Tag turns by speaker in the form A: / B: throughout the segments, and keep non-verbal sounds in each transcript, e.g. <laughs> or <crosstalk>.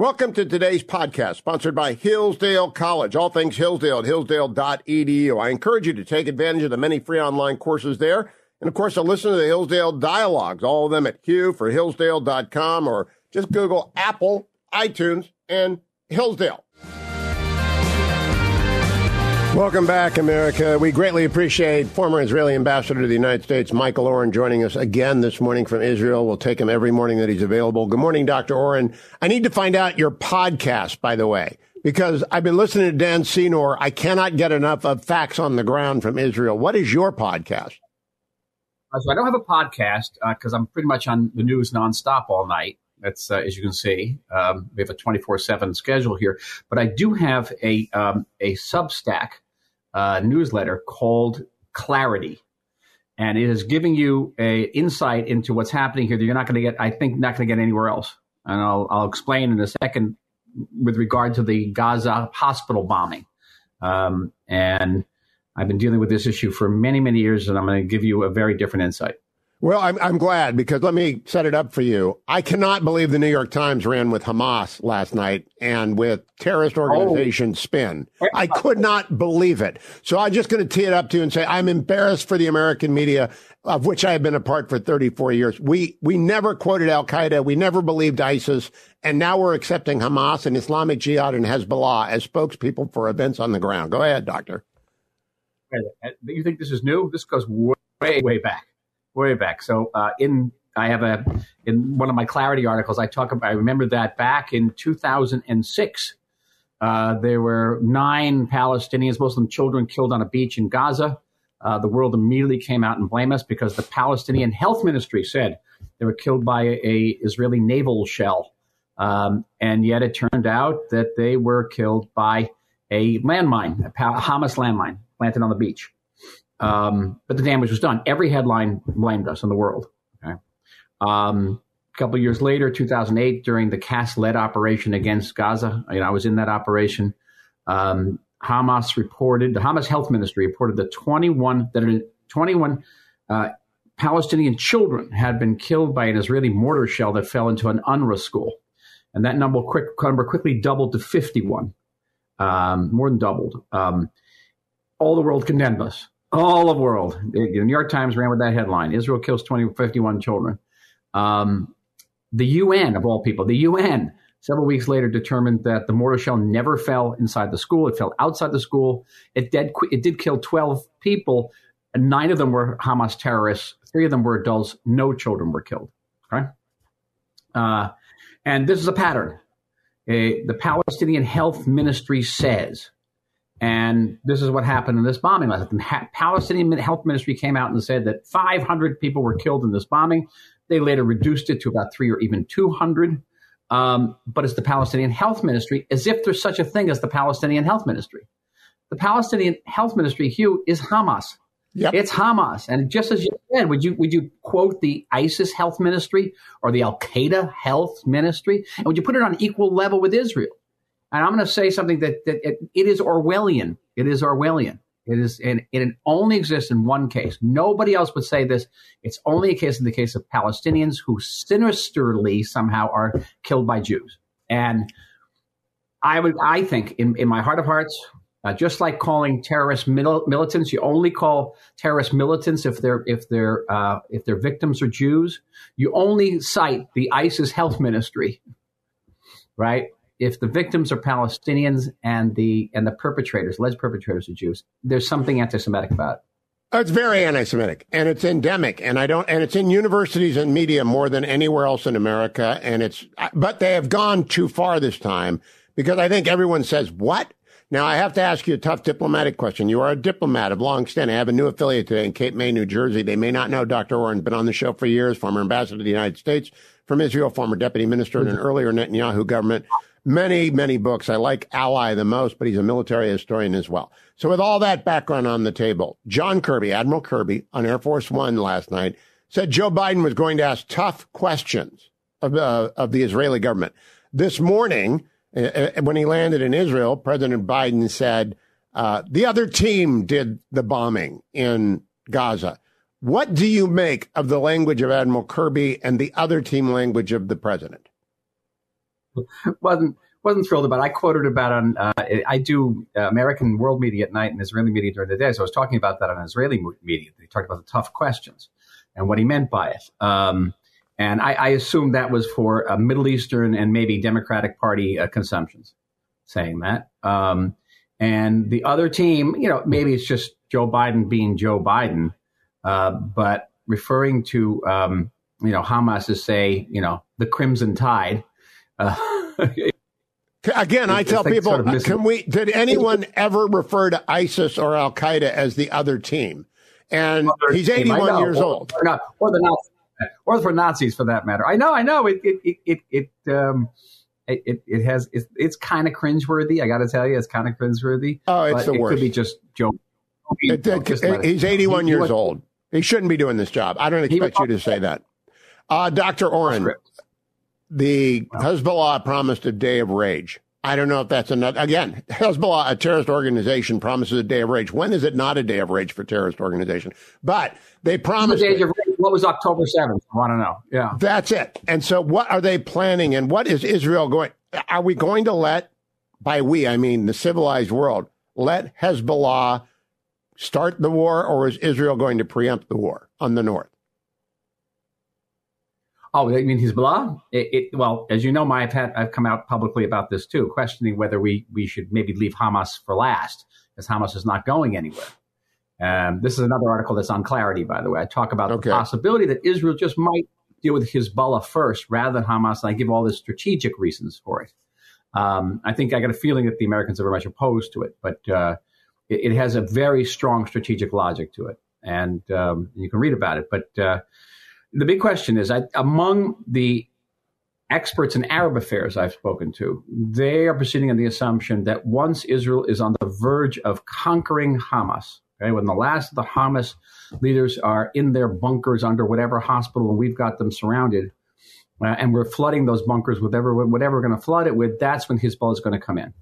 A: Welcome to today's podcast, sponsored by Hillsdale College. All things Hillsdale at hillsdale.edu. I encourage you to take advantage of the many free online courses there. And of course, to listen to the Hillsdale dialogues, all of them at Hugh for Hillsdale.com or just Google Apple, iTunes, and Hillsdale. Welcome back, America. We greatly appreciate former Israeli ambassador to the United States, Michael Oren, joining us again this morning from Israel. We'll take him every morning that he's available. Good morning, Dr. Oren. I need to find out your podcast, by the way, because I've been listening to Dan Senor. I cannot get enough of facts on the ground from Israel. What is your podcast?
B: Uh, so I don't have a podcast because uh, I'm pretty much on the news nonstop all night. That's uh, as you can see, um, we have a 24/7 schedule here. But I do have a um, a Substack uh, newsletter called Clarity, and it is giving you a insight into what's happening here that you're not going to get. I think not going to get anywhere else. And I'll I'll explain in a second with regard to the Gaza hospital bombing. Um, and I've been dealing with this issue for many many years, and I'm going to give you a very different insight.
A: Well, I'm, I'm glad because let me set it up for you. I cannot believe the New York Times ran with Hamas last night and with terrorist oh. organization oh. spin. I could not believe it. So I'm just going to tee it up to you and say I'm embarrassed for the American media of which I have been a part for 34 years. We, we never quoted Al Qaeda. We never believed ISIS. And now we're accepting Hamas and Islamic Jihad and Hezbollah as spokespeople for events on the ground. Go ahead, doctor.
B: Uh, you think this is new? This goes way, way back way back. So uh, in I have a in one of my clarity articles I talk about. I remember that back in 2006, uh, there were nine Palestinians, Muslim children, killed on a beach in Gaza. Uh, the world immediately came out and blamed us because the Palestinian Health Ministry said they were killed by a, a Israeli naval shell, um, and yet it turned out that they were killed by a landmine, a Hamas landmine planted on the beach. Um, but the damage was done. Every headline blamed us in the world. Okay. Um, a couple years later, 2008, during the Cast-Lead operation against Gaza, you I was in that operation. Um, Hamas reported, the Hamas Health Ministry reported that 21 that 21 uh, Palestinian children had been killed by an Israeli mortar shell that fell into an UNRWA school, and that number, quick, number quickly doubled to 51, um, more than doubled. Um, all the world condemned us all the world. The New York Times ran with that headline: Israel kills 20, 51 children. Um, the UN, of all people, the UN, several weeks later determined that the mortar shell never fell inside the school; it fell outside the school. It did it did kill 12 people. Nine of them were Hamas terrorists. Three of them were adults. No children were killed. Right? Uh, and this is a pattern. The Palestinian Health Ministry says and this is what happened in this bombing last night. The Palestinian Health Ministry came out and said that 500 people were killed in this bombing. They later reduced it to about three or even 200. Um, but it's the Palestinian Health Ministry, as if there's such a thing as the Palestinian Health Ministry. The Palestinian Health Ministry, Hugh, is Hamas. Yep. It's Hamas. And just as you said, would you would you quote the ISIS Health Ministry or the Al Qaeda Health Ministry? And would you put it on equal level with Israel? And I'm going to say something that, that it, it is Orwellian. It is Orwellian. It is, and it only exists in one case. Nobody else would say this. It's only a case in the case of Palestinians who sinisterly somehow are killed by Jews. And I would, I think, in, in my heart of hearts, uh, just like calling terrorist mil- militants, you only call terrorist militants if they're if they're uh, if their victims are Jews. You only cite the ISIS health ministry, right? If the victims are Palestinians and the and the perpetrators, alleged perpetrators are Jews, there's something anti-Semitic about it.
A: It's very anti-Semitic, and it's endemic, and I don't, and it's in universities and media more than anywhere else in America. And it's, but they have gone too far this time because I think everyone says what. Now I have to ask you a tough diplomatic question. You are a diplomat of long standing. I have a new affiliate today in Cape May, New Jersey. They may not know Dr. Oren, been on the show for years, former ambassador to the United States from Israel, former deputy minister in an mm-hmm. earlier Netanyahu government many, many books. I like Ally the most, but he's a military historian as well. So with all that background on the table, John Kirby, Admiral Kirby on Air Force One last night said Joe Biden was going to ask tough questions of, uh, of the Israeli government. This morning, uh, uh, when he landed in Israel, President Biden said, uh, the other team did the bombing in Gaza. What do you make of the language of Admiral Kirby and the other team language of the president? <laughs>
B: wasn't wasn't thrilled about. It. I quoted about on uh, I do American world media at night and Israeli media during the day. So I was talking about that on Israeli media. They talked about the tough questions and what he meant by it. Um, and I, I assumed that was for uh, Middle Eastern and maybe Democratic Party uh, consumptions, saying that. Um, and the other team, you know, maybe it's just Joe Biden being Joe Biden, uh, but referring to um, you know Hamas as say you know the Crimson Tide. Uh, <laughs>
A: Again, I tell people, sort of can we? Did <laughs> anyone ever refer to ISIS or Al Qaeda as the other team? And he's 81 years
B: or,
A: old,
B: or, not, or the Nazis, or for Nazis for that matter. I know, I know. It, it, it, it, it um, it, it, has it's, it's kind of cringeworthy. I got to tell you, it's kind of cringeworthy.
A: Oh, it's the
B: it
A: worst.
B: Could be just Joe.
A: It, it, he's 81 years old. He shouldn't be doing this job. I don't expect you to say that. Uh, Dr. Oren, the Hezbollah promised a day of rage. I don't know if that's another. Again, Hezbollah, a terrorist organization, promises a day of rage. When is it not a day of rage for terrorist organization? But they promised.
B: The what was October seventh? I want to know. Yeah,
A: that's it. And so, what are they planning? And what is Israel going? Are we going to let, by we I mean the civilized world, let Hezbollah start the war, or is Israel going to preempt the war on the north?
B: Oh, I mean Hezbollah. It, it, well, as you know, I've had I've come out publicly about this too, questioning whether we we should maybe leave Hamas for last, because Hamas is not going anywhere. Um, this is another article that's on clarity, by the way. I talk about okay. the possibility that Israel just might deal with Hezbollah first rather than Hamas, and I give all the strategic reasons for it. Um, I think I got a feeling that the Americans are very much opposed to it, but uh, it, it, has a very strong strategic logic to it, and um, you can read about it. But uh, the big question is I, among the experts in Arab affairs I've spoken to, they are proceeding on the assumption that once Israel is on the verge of conquering Hamas, okay, when the last of the Hamas leaders are in their bunkers under whatever hospital and we've got them surrounded, uh, and we're flooding those bunkers with whatever, whatever we're going to flood it with, that's when Hezbollah is going to come in.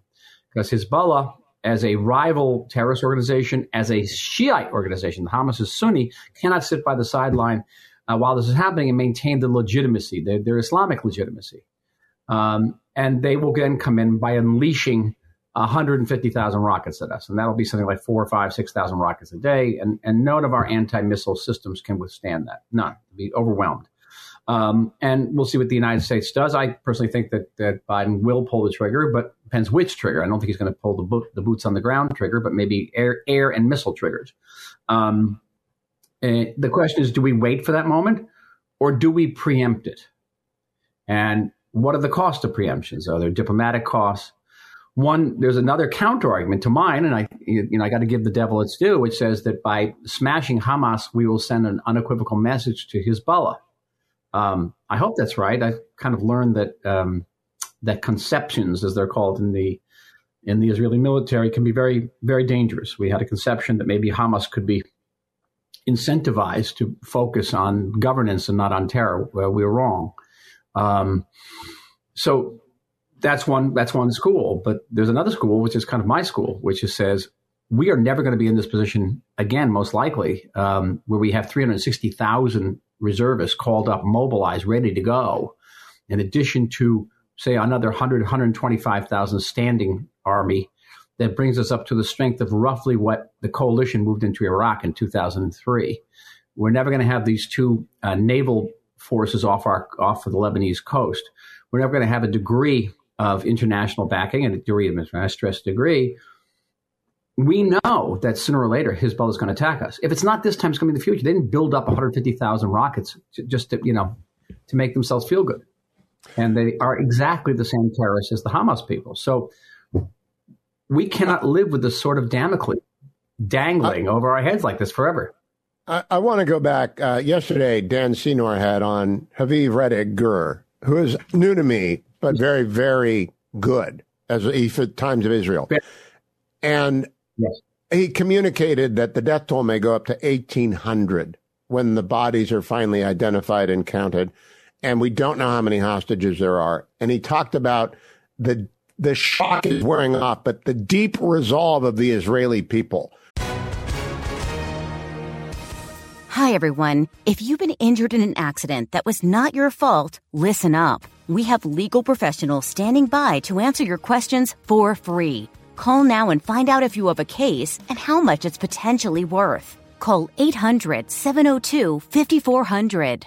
B: Because Hezbollah, as a rival terrorist organization, as a Shiite organization, the Hamas is Sunni, cannot sit by the sideline uh, while this is happening and maintain the legitimacy, their, their Islamic legitimacy. Um, and they will then come in by unleashing 150,000 rockets at us. And that'll be something like four, or five, 6,000 rockets a day. And, and none of our anti missile systems can withstand that. None. Be overwhelmed. Um, and we'll see what the United States does. I personally think that, that Biden will pull the trigger, but depends which trigger. I don't think he's going to pull the, bo- the boots on the ground trigger, but maybe air, air and missile triggers. Um, and the question is, do we wait for that moment or do we preempt it? And what are the costs of preemptions? Are there diplomatic costs? One, there's another counter argument to mine, and I, you know, I got to give the devil its due, which says that by smashing Hamas, we will send an unequivocal message to Hezbollah. Um, I hope that's right. I've kind of learned that um, that conceptions, as they're called in the in the Israeli military, can be very, very dangerous. We had a conception that maybe Hamas could be incentivized to focus on governance and not on terror. Well, we were wrong. Um, so that's one that's one school. But there's another school, which is kind of my school, which says we are never going to be in this position again, most likely, um, where we have 360,000 reservists called up, mobilized, ready to go, in addition to say another 100, 125,000 standing army that brings us up to the strength of roughly what the coalition moved into Iraq in 2003. We're never going to have these two uh, naval forces off our off of the Lebanese coast. We're never going to have a degree of international backing and a degree of I stress degree. We know that sooner or later Hezbollah is going to attack us. If it's not this time, it's going to be in the future. They didn't build up 150,000 rockets just to you know to make themselves feel good, and they are exactly the same terrorists as the Hamas people. So we cannot live with this sort of Damocles dangling over our heads like this forever.
A: I, I want to go back. Uh, yesterday, Dan Senor had on Haviv Rettig Gur, who is new to me, but very, very good as a, Times of Israel. And yes. he communicated that the death toll may go up to 1,800 when the bodies are finally identified and counted. And we don't know how many hostages there are. And he talked about the the shock is wearing off, but the deep resolve of the Israeli people.
C: Hi, everyone. If you've been injured in an accident that was not your fault, listen up we have legal professionals standing by to answer your questions for free. Call now and find out if you have a case and how much it's potentially worth. Call 800 702 5400.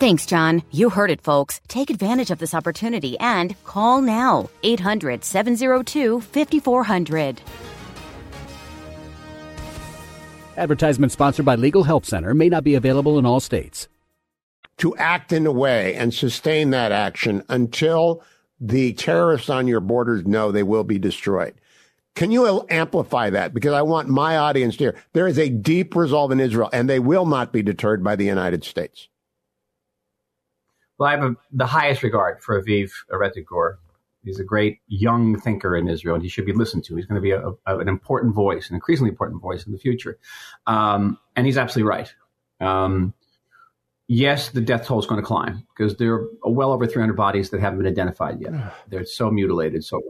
C: Thanks, John. You heard it, folks. Take advantage of this opportunity and call now 800 702 5400.
D: Advertisement sponsored by Legal Help Center may not be available in all states.
A: To act in a way and sustain that action until the terrorists on your borders know they will be destroyed. Can you amplify that? Because I want my audience to hear. There is a deep resolve in Israel, and they will not be deterred by the United States.
B: Well, I have a, the highest regard for Haviv Rettig He's a great young thinker in Israel, and he should be listened to. He's going to be a, a, an important voice, an increasingly important voice in the future. Um, and he's absolutely right. Um, yes, the death toll is going to climb because there are well over 300 bodies that haven't been identified yet. <sighs> They're so mutilated, so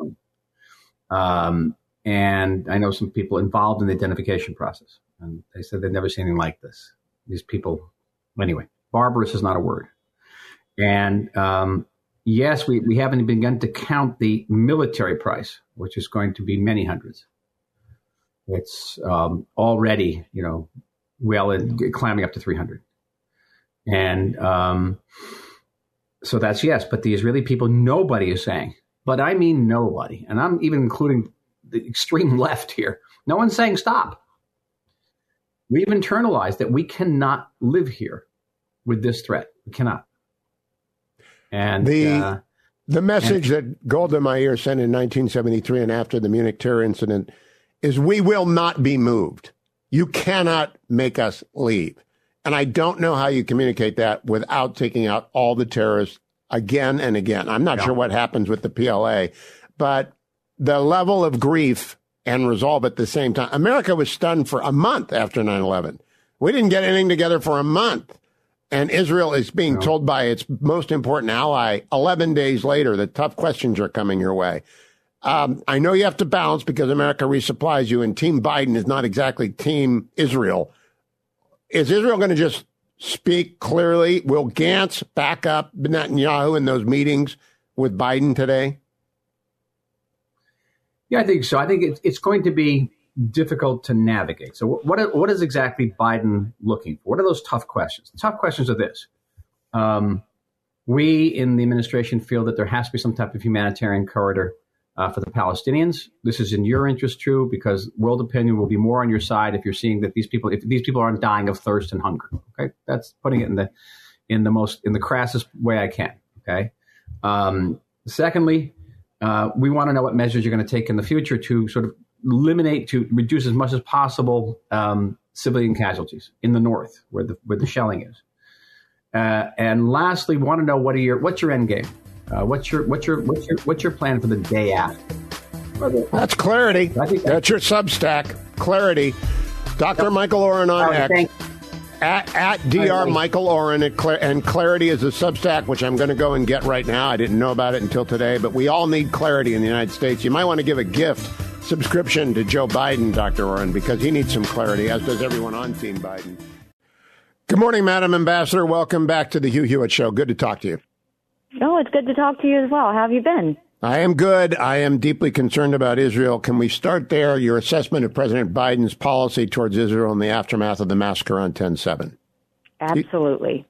B: um, and I know some people involved in the identification process, and they said they've never seen anything like this. These people, anyway, barbarous is not a word. And um, yes, we, we haven't begun to count the military price, which is going to be many hundreds. It's um, already, you know, well, in, climbing up to 300. And um, so that's yes, but the Israeli people, nobody is saying, but I mean nobody, and I'm even including the extreme <laughs> left here. No one's saying stop. We've internalized that we cannot live here with this threat. We cannot.
A: And the uh, the message and, that Golda Meir sent in 1973 and after the Munich terror incident is we will not be moved. You cannot make us leave. And I don't know how you communicate that without taking out all the terrorists again and again. I'm not sure what happens with the PLA, but the level of grief and resolve at the same time. America was stunned for a month after 9 11. We didn't get anything together for a month. And Israel is being no. told by its most important ally 11 days later that tough questions are coming your way. Um, I know you have to balance because America resupplies you, and Team Biden is not exactly Team Israel. Is Israel going to just speak clearly? Will Gantz back up Netanyahu in those meetings with Biden today?
B: Yeah, I think so. I think it's, it's going to be difficult to navigate. So, what what is exactly Biden looking for? What are those tough questions? The tough questions are this: um, We in the administration feel that there has to be some type of humanitarian corridor uh, for the Palestinians. This is in your interest, too, because world opinion will be more on your side if you're seeing that these people, if these people aren't dying of thirst and hunger. Okay, that's putting it in the in the most in the crassest way I can. Okay. Um, secondly, uh, we want to know what measures you're going to take in the future to sort of eliminate, to reduce as much as possible um, civilian casualties in the north, where the where the shelling is. Uh, and lastly, want to know what are your what's your end game? Uh, what's your what's your what's your what's your plan for the day after?
A: That's clarity. That's, that's your Substack. Clarity. Dr. Yep. Michael Oren on X at, at Dr. Michael Oren and Clarity is a Substack, which I'm going to go and get right now. I didn't know about it until today, but we all need clarity in the United States. You might want to give a gift subscription to Joe Biden, Dr. Oren, because he needs some clarity, as does everyone on Team Biden. Good morning, Madam Ambassador. Welcome back to the Hugh Hewitt Show. Good to talk to you.
E: Oh, it's good to talk to you as well. How have you been?
A: I am good. I am deeply concerned about Israel. Can we start there? Your assessment of President Biden's policy towards Israel in the aftermath of the massacre on 10 7.
E: Absolutely.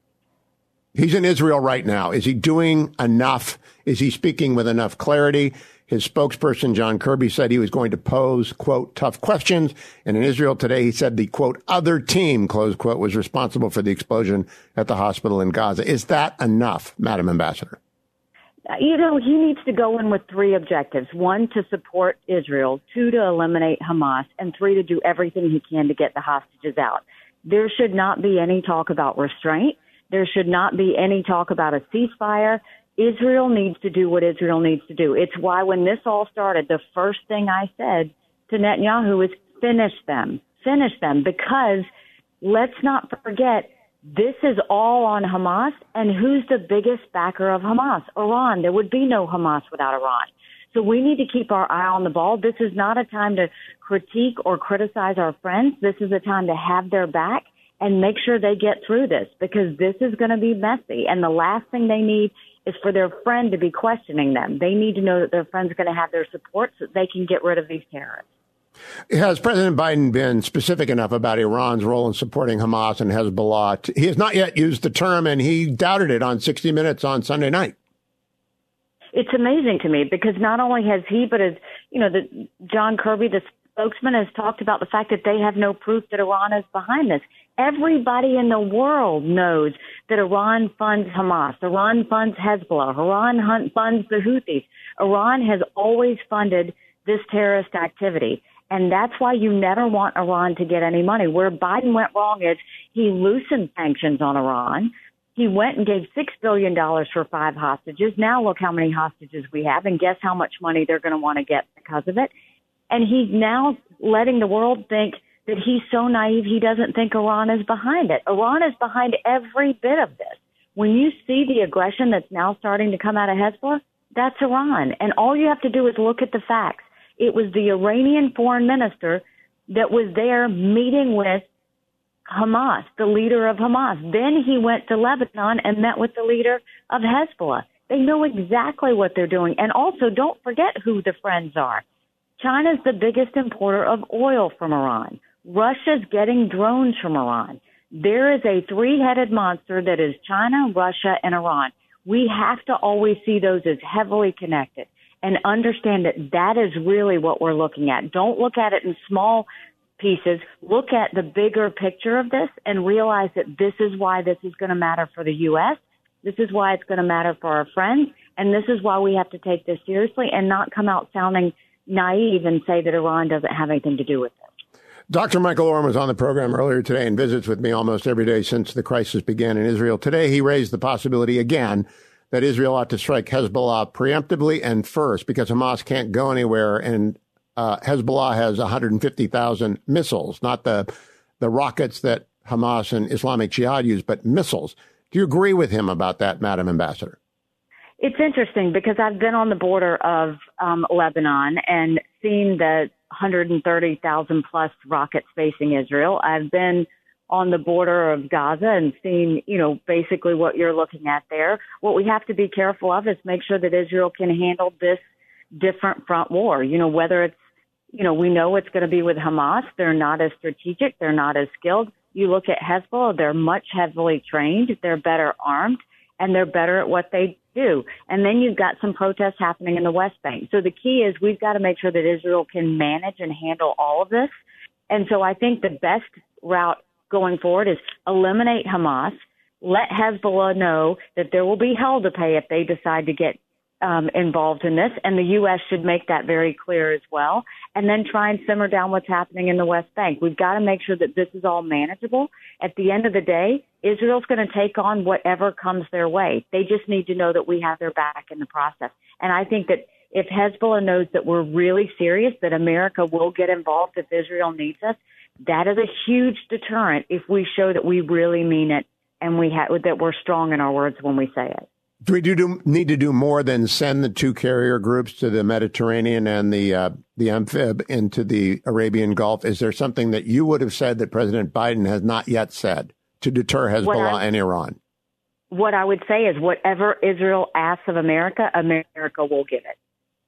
A: He, he's in Israel right now. Is he doing enough? Is he speaking with enough clarity? His spokesperson, John Kirby, said he was going to pose, quote, tough questions. And in Israel today, he said the, quote, other team, close quote, was responsible for the explosion at the hospital in Gaza. Is that enough, Madam Ambassador?
E: you know, he needs to go in with three objectives. One, to support Israel. Two, to eliminate Hamas. And three, to do everything he can to get the hostages out. There should not be any talk about restraint. There should not be any talk about a ceasefire. Israel needs to do what Israel needs to do. It's why when this all started, the first thing I said to Netanyahu is finish them, finish them, because let's not forget this is all on Hamas. And who's the biggest backer of Hamas? Iran. There would be no Hamas without Iran. So we need to keep our eye on the ball. This is not a time to critique or criticize our friends. This is a time to have their back and make sure they get through this because this is going to be messy. And the last thing they need is for their friend to be questioning them. They need to know that their friend's going to have their support so that they can get rid of these terrorists.
A: Has President Biden been specific enough about Iran's role in supporting Hamas and Hezbollah? He has not yet used the term, and he doubted it on 60 Minutes on Sunday night.
E: It's amazing to me because not only has he, but as you know, the John Kirby, the spokesman, has talked about the fact that they have no proof that Iran is behind this. Everybody in the world knows that Iran funds Hamas, Iran funds Hezbollah, Iran funds the Houthis. Iran has always funded this terrorist activity. And that's why you never want Iran to get any money. Where Biden went wrong is he loosened sanctions on Iran. He went and gave $6 billion for five hostages. Now look how many hostages we have and guess how much money they're going to want to get because of it. And he's now letting the world think that he's so naive he doesn't think Iran is behind it. Iran is behind every bit of this. When you see the aggression that's now starting to come out of Hezbollah, that's Iran. And all you have to do is look at the facts. It was the Iranian foreign minister that was there meeting with Hamas, the leader of Hamas. Then he went to Lebanon and met with the leader of Hezbollah. They know exactly what they're doing. And also, don't forget who the friends are. China's the biggest importer of oil from Iran. Russia's getting drones from Iran. There is a three headed monster that is China, Russia, and Iran. We have to always see those as heavily connected and understand that that is really what we're looking at. Don't look at it in small pieces. Look at the bigger picture of this and realize that this is why this is going to matter for the U.S. This is why it's going to matter for our friends. And this is why we have to take this seriously and not come out sounding naive and say that Iran doesn't have anything to do with it.
A: Dr. Michael Oren was on the program earlier today and visits with me almost every day since the crisis began in Israel. Today, he raised the possibility again that Israel ought to strike Hezbollah preemptively and first because Hamas can't go anywhere and uh, Hezbollah has 150,000 missiles, not the the rockets that Hamas and Islamic Jihad use, but missiles. Do you agree with him about that, Madam Ambassador?
E: It's interesting because I've been on the border of um, Lebanon and seen the 130,000 plus rockets facing Israel. I've been on the border of Gaza and seeing, you know, basically what you're looking at there. What we have to be careful of is make sure that Israel can handle this different front war. You know, whether it's, you know, we know it's going to be with Hamas. They're not as strategic. They're not as skilled. You look at Hezbollah, they're much heavily trained. They're better armed and they're better at what they do. And then you've got some protests happening in the West Bank. So the key is we've got to make sure that Israel can manage and handle all of this. And so I think the best route going forward is eliminate Hamas, let Hezbollah know that there will be hell to pay if they decide to get um, involved in this, and the U.S. should make that very clear as well, and then try and simmer down what's happening in the West Bank. We've got to make sure that this is all manageable. At the end of the day, Israel's going to take on whatever comes their way. They just need to know that we have their back in the process. And I think that if Hezbollah knows that we're really serious, that America will get involved if Israel needs us, that is a huge deterrent if we show that we really mean it and we ha- that we're strong in our words when we say it.
A: Do we do, do, need to do more than send the two carrier groups to the Mediterranean and the uh, the amphib into the Arabian Gulf? Is there something that you would have said that President Biden has not yet said to deter Hezbollah I, and Iran?
E: What I would say is, whatever Israel asks of America, America will give it.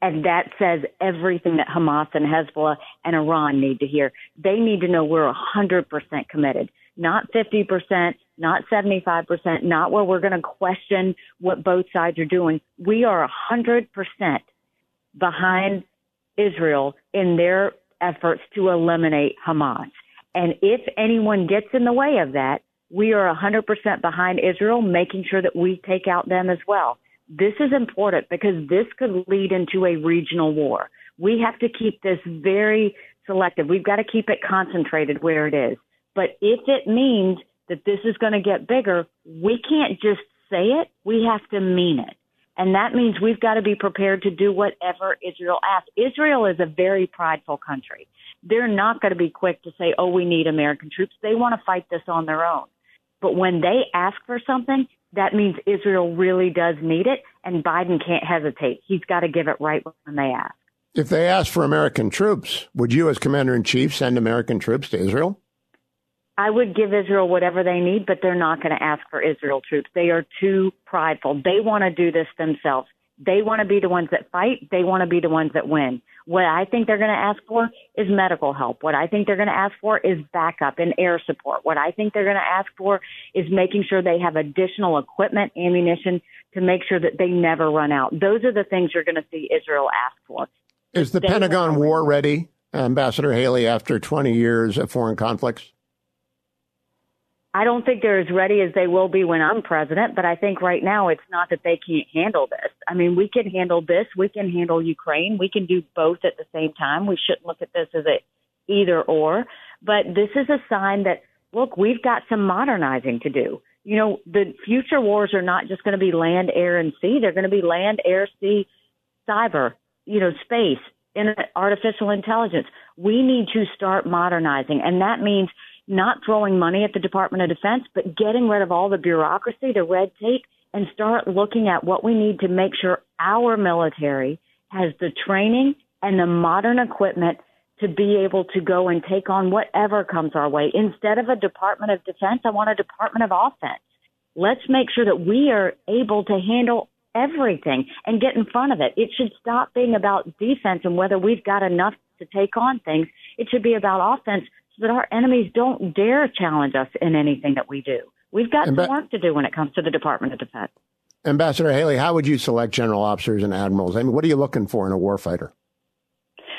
E: And that says everything that Hamas and Hezbollah and Iran need to hear. They need to know we're 100% committed, not 50%, not 75%, not where we're going to question what both sides are doing. We are 100% behind Israel in their efforts to eliminate Hamas. And if anyone gets in the way of that, we are 100% behind Israel, making sure that we take out them as well. This is important because this could lead into a regional war. We have to keep this very selective. We've got to keep it concentrated where it is. But if it means that this is going to get bigger, we can't just say it. We have to mean it. And that means we've got to be prepared to do whatever Israel asks. Israel is a very prideful country. They're not going to be quick to say, oh, we need American troops. They want to fight this on their own. But when they ask for something, that means Israel really does need it, and Biden can't hesitate. He's got to give it right when they ask.
A: If they ask for American troops, would you, as commander in chief, send American troops to Israel?
E: I would give Israel whatever they need, but they're not going to ask for Israel troops. They are too prideful. They want to do this themselves. They want to be the ones that fight. They want to be the ones that win. What I think they're going to ask for is medical help. What I think they're going to ask for is backup and air support. What I think they're going to ask for is making sure they have additional equipment, ammunition to make sure that they never run out. Those are the things you're going to see Israel ask for.
A: Is the they Pentagon war ready, Ambassador Haley, after 20 years of foreign conflicts?
E: I don't think they're as ready as they will be when I'm president, but I think right now it's not that they can't handle this. I mean, we can handle this. We can handle Ukraine. We can do both at the same time. We shouldn't look at this as a either or, but this is a sign that, look, we've got some modernizing to do. You know, the future wars are not just going to be land, air, and sea. They're going to be land, air, sea, cyber, you know, space, in artificial intelligence. We need to start modernizing, and that means – not throwing money at the Department of Defense, but getting rid of all the bureaucracy, the red tape, and start looking at what we need to make sure our military has the training and the modern equipment to be able to go and take on whatever comes our way. Instead of a Department of Defense, I want a Department of Offense. Let's make sure that we are able to handle everything and get in front of it. It should stop being about defense and whether we've got enough to take on things. It should be about offense so that our enemies don't dare challenge us in anything that we do. We've got Amb- some work to do when it comes to the Department of Defense.
A: Ambassador Haley, how would you select general officers and admirals? I mean, what are you looking for in a warfighter?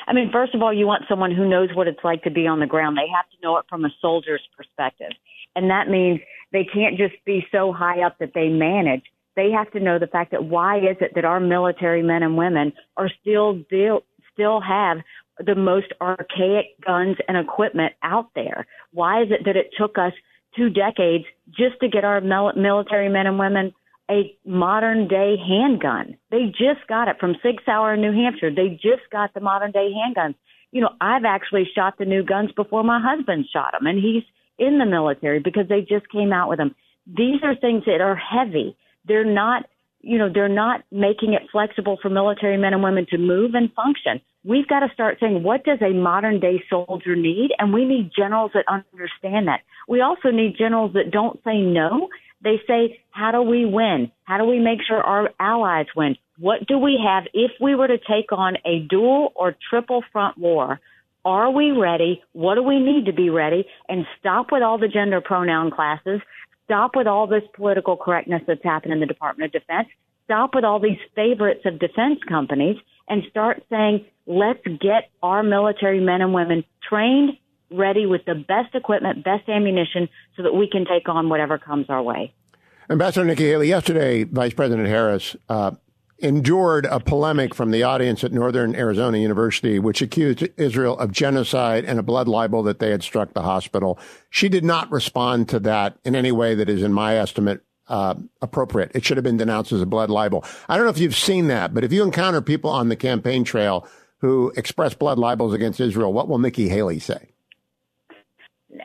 E: I mean, first of all, you want someone who knows what it's like to be on the ground. They have to know it from a soldier's perspective. And that means they can't just be so high up that they manage. They have to know the fact that why is it that our military men and women are still deal, still have the most archaic guns and equipment out there? Why is it that it took us two decades just to get our military men and women a modern day handgun? They just got it from Sig Sauer in New Hampshire. They just got the modern day handguns. You know, I've actually shot the new guns before my husband shot them, and he's in the military because they just came out with them. These are things that are heavy. They're not, you know, they're not making it flexible for military men and women to move and function we've got to start saying, what does a modern day soldier need? And we need generals that understand that. We also need generals that don't say no. They say, how do we win? How do we make sure our allies win? What do we have if we were to take on a dual or triple front war? Are we ready? What do we need to be ready? And stop with all the gender pronoun classes. Stop with all this political correctness that's happened in the Department of Defense. Stop with all these favorites of defense companies and start saying, let's get our military men and women trained, ready with the best equipment, best ammunition, so that we can take on whatever comes our way.
A: Ambassador Nikki Haley, yesterday, Vice President Harris uh, endured a polemic from the audience at Northern Arizona University, which accused Israel of genocide and a blood libel that they had struck the hospital. She did not respond to that in any way that is, in my estimate, uh, appropriate. It should have been denounced as a blood libel. I don't know if you've seen that, but if you encounter people on the campaign trail who express blood libels against Israel, what will Nikki Haley say?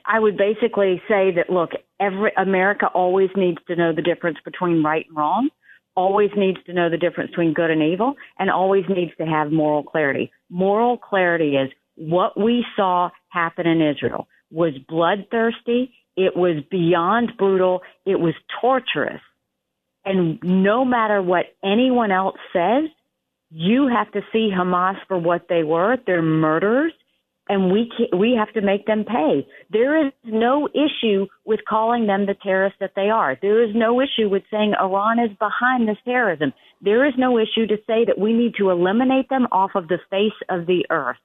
E: I would basically say that look, every America always needs to know the difference between right and wrong, always needs to know the difference between good and evil, and always needs to have moral clarity. Moral clarity is what we saw happen in Israel was bloodthirsty it was beyond brutal. It was torturous. And no matter what anyone else says, you have to see Hamas for what they were. They're murderers, and we we have to make them pay. There is no issue with calling them the terrorists that they are. There is no issue with saying Iran is behind this terrorism. There is no issue to say that we need to eliminate them off of the face of the earth.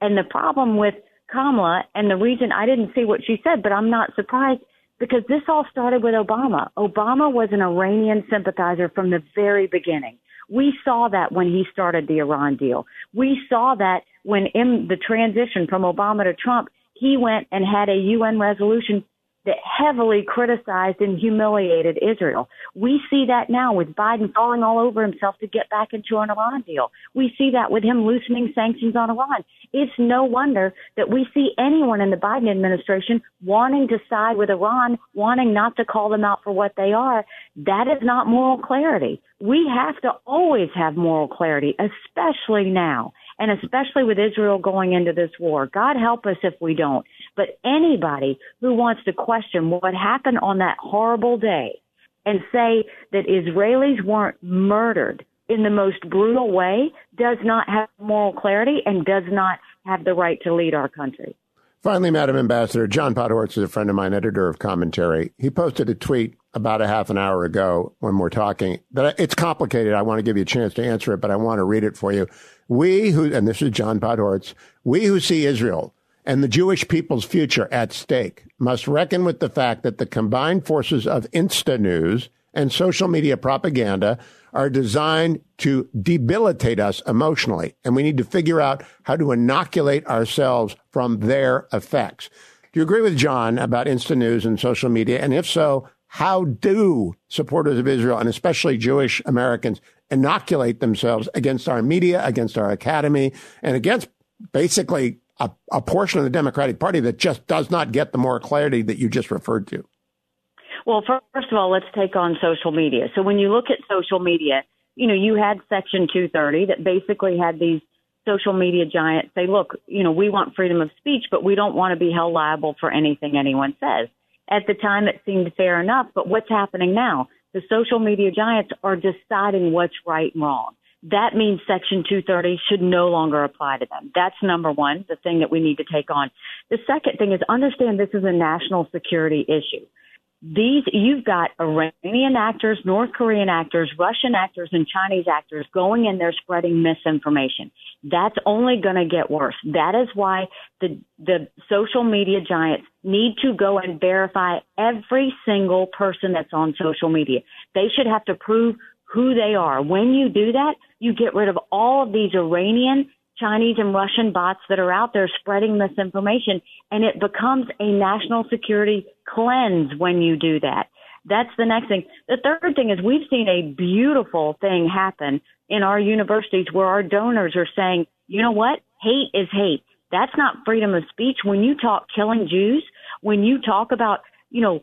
E: And the problem with Kamala, and the reason I didn't see what she said, but I'm not surprised because this all started with Obama. Obama was an Iranian sympathizer from the very beginning. We saw that when he started the Iran deal. We saw that when in the transition from Obama to Trump, he went and had a UN resolution that heavily criticized and humiliated Israel. We see that now with Biden falling all over himself to get back into an Iran deal. We see that with him loosening sanctions on Iran. It's no wonder that we see anyone in the Biden administration wanting to side with Iran, wanting not to call them out for what they are. That is not moral clarity. We have to always have moral clarity, especially now and especially with Israel going into this war. God help us if we don't. But anybody who wants to question what happened on that horrible day and say that Israelis weren't murdered in the most brutal way does not have moral clarity and does not have the right to lead our country.
A: Finally, Madam Ambassador, John Podhoretz is a friend of mine, editor of commentary. He posted a tweet about a half an hour ago when we're talking that it's complicated. I want to give you a chance to answer it, but I want to read it for you. We who, and this is John Podhoretz, we who see Israel and the Jewish people's future at stake must reckon with the fact that the combined forces of Insta news and social media propaganda are designed to debilitate us emotionally. And we need to figure out how to inoculate ourselves from their effects. Do you agree with John about instant news and social media? And if so, how do supporters of Israel and especially Jewish Americans inoculate themselves against our media, against our academy, and against basically a, a portion of the Democratic Party that just does not get the more clarity that you just referred to?
E: Well, first of all, let's take on social media. So when you look at social media, you know, you had Section 230 that basically had these social media giants say, look, you know, we want freedom of speech, but we don't want to be held liable for anything anyone says. At the time, it seemed fair enough, but what's happening now? The social media giants are deciding what's right and wrong. That means Section 230 should no longer apply to them. That's number one, the thing that we need to take on. The second thing is understand this is a national security issue these you've got Iranian actors, North Korean actors, Russian actors, and Chinese actors going in there spreading misinformation. That's only going to get worse. That is why the the social media giants need to go and verify every single person that's on social media. They should have to prove who they are. When you do that, you get rid of all of these Iranian Chinese and Russian bots that are out there spreading misinformation, and it becomes a national security cleanse when you do that. That's the next thing. The third thing is we've seen a beautiful thing happen in our universities where our donors are saying, you know what? Hate is hate. That's not freedom of speech. When you talk killing Jews, when you talk about, you know,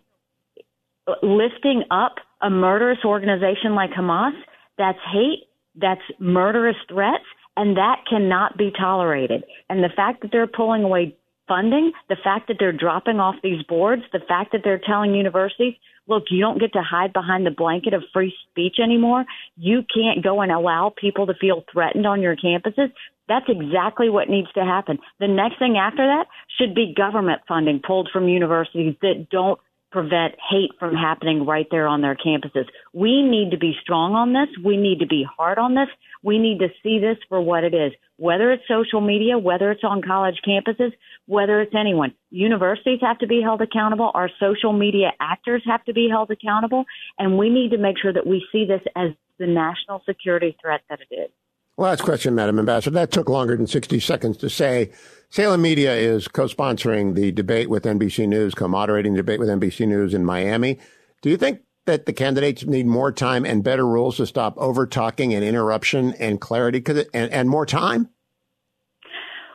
E: lifting up a murderous organization like Hamas, that's hate, that's murderous threats, and that cannot be tolerated. And the fact that they're pulling away funding, the fact that they're dropping off these boards, the fact that they're telling universities, look, you don't get to hide behind the blanket of free speech anymore. You can't go and allow people to feel threatened on your campuses. That's exactly what needs to happen. The next thing after that should be government funding pulled from universities that don't prevent hate from happening right there on their campuses. We need to be strong on this. We need to be hard on this. We need to see this for what it is, whether it's social media, whether it's on college campuses, whether it's anyone. Universities have to be held accountable. Our social media actors have to be held accountable. And we need to make sure that we see this as the national security threat that it is.
A: Last question, Madam Ambassador. That took longer than 60 seconds to say. Salem Media is co-sponsoring the debate with NBC News, co-moderating the debate with NBC News in Miami. Do you think that the candidates need more time and better rules to stop over talking and interruption and clarity it, and, and more time?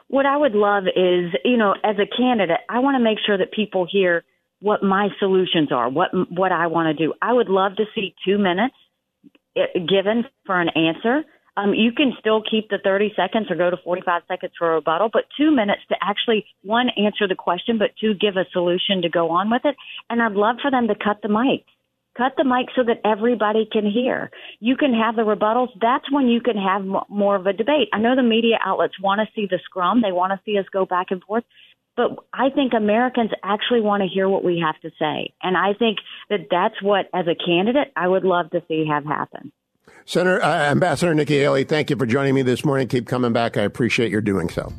E: What I would love is, you know, as a candidate, I want to make sure that people hear what my solutions are, what what I want to do. I would love to see two minutes eh, given for an answer um, you can still keep the 30 seconds or go to 45 seconds for a rebuttal, but two minutes to actually, one, answer the question, but two, give a solution to go on with it. And I'd love for them to cut the mic. Cut the mic so that everybody can hear. You can have the rebuttals. That's when you can have m- more of a debate. I know the media outlets want to see the scrum. They want to see us go back and forth. But I think Americans actually want to hear what we have to say. And I think that that's what, as a candidate, I would love to see have happen.
A: Senator uh, Ambassador Nikki Haley, thank you for joining me this morning. Keep coming back. I appreciate your doing so.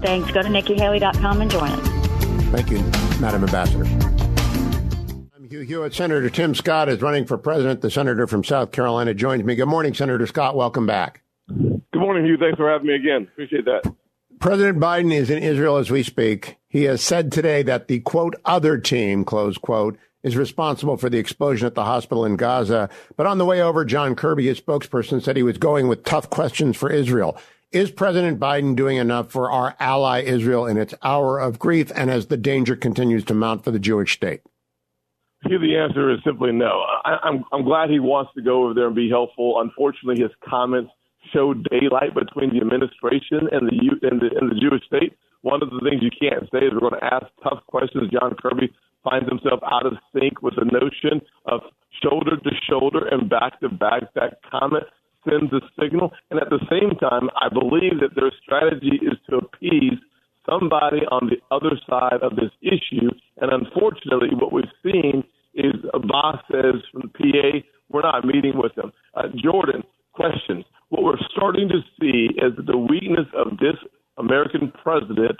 E: Thanks. Go to nikkihaley.com and join us.
A: Thank you, Madam Ambassador. I'm Hugh Hewitt. Senator Tim Scott is running for president. The senator from South Carolina joins me. Good morning, Senator Scott. Welcome back.
F: Good morning, Hugh. Thanks for having me again. Appreciate that.
A: President Biden is in Israel as we speak. He has said today that the quote other team, close quote, is responsible for the explosion at the hospital in Gaza. But on the way over, John Kirby, his spokesperson, said he was going with tough questions for Israel. Is President Biden doing enough for our ally Israel in its hour of grief and as the danger continues to mount for the Jewish state?
F: Here, the answer is simply no. I, I'm, I'm glad he wants to go over there and be helpful. Unfortunately, his comments show daylight between the administration and the, and the, and the Jewish state. One of the things you can't say is we're going to ask tough questions. John Kirby finds himself out of sync with the notion of shoulder to shoulder and back to back. That comment sends a signal. And at the same time, I believe that their strategy is to appease somebody on the other side of this issue. And unfortunately, what we've seen is Abbas says from PA, we're not meeting with them. Uh, Jordan, questions. What we're starting to see is that the weakness of this American president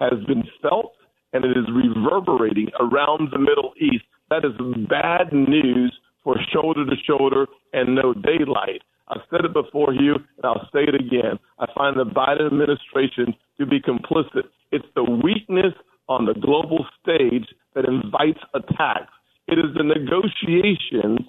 F: has been felt and it is reverberating around the Middle East. That is bad news for shoulder to shoulder and no daylight. I've said it before you, and I'll say it again. I find the Biden administration to be complicit. It's the weakness on the global stage that invites attacks. It is the negotiations,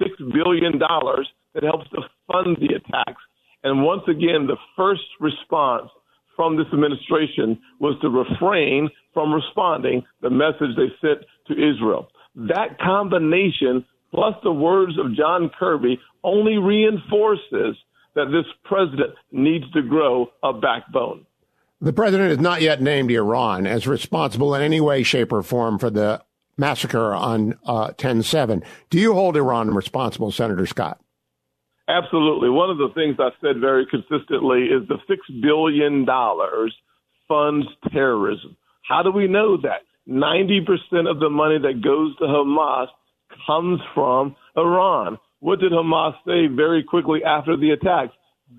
F: $6 billion, that helps to fund the attacks. And once again, the first response from this administration was to refrain from responding the message they sent to Israel. That combination, plus the words of John Kirby, only reinforces that this president needs to grow a backbone.
A: The president has not yet named Iran as responsible in any way, shape, or form for the massacre on uh, 10 7. Do you hold Iran responsible, Senator Scott?
F: Absolutely. One of the things I said very consistently is the $6 billion funds terrorism. How do we know that? 90% of the money that goes to Hamas comes from Iran. What did Hamas say very quickly after the attacks?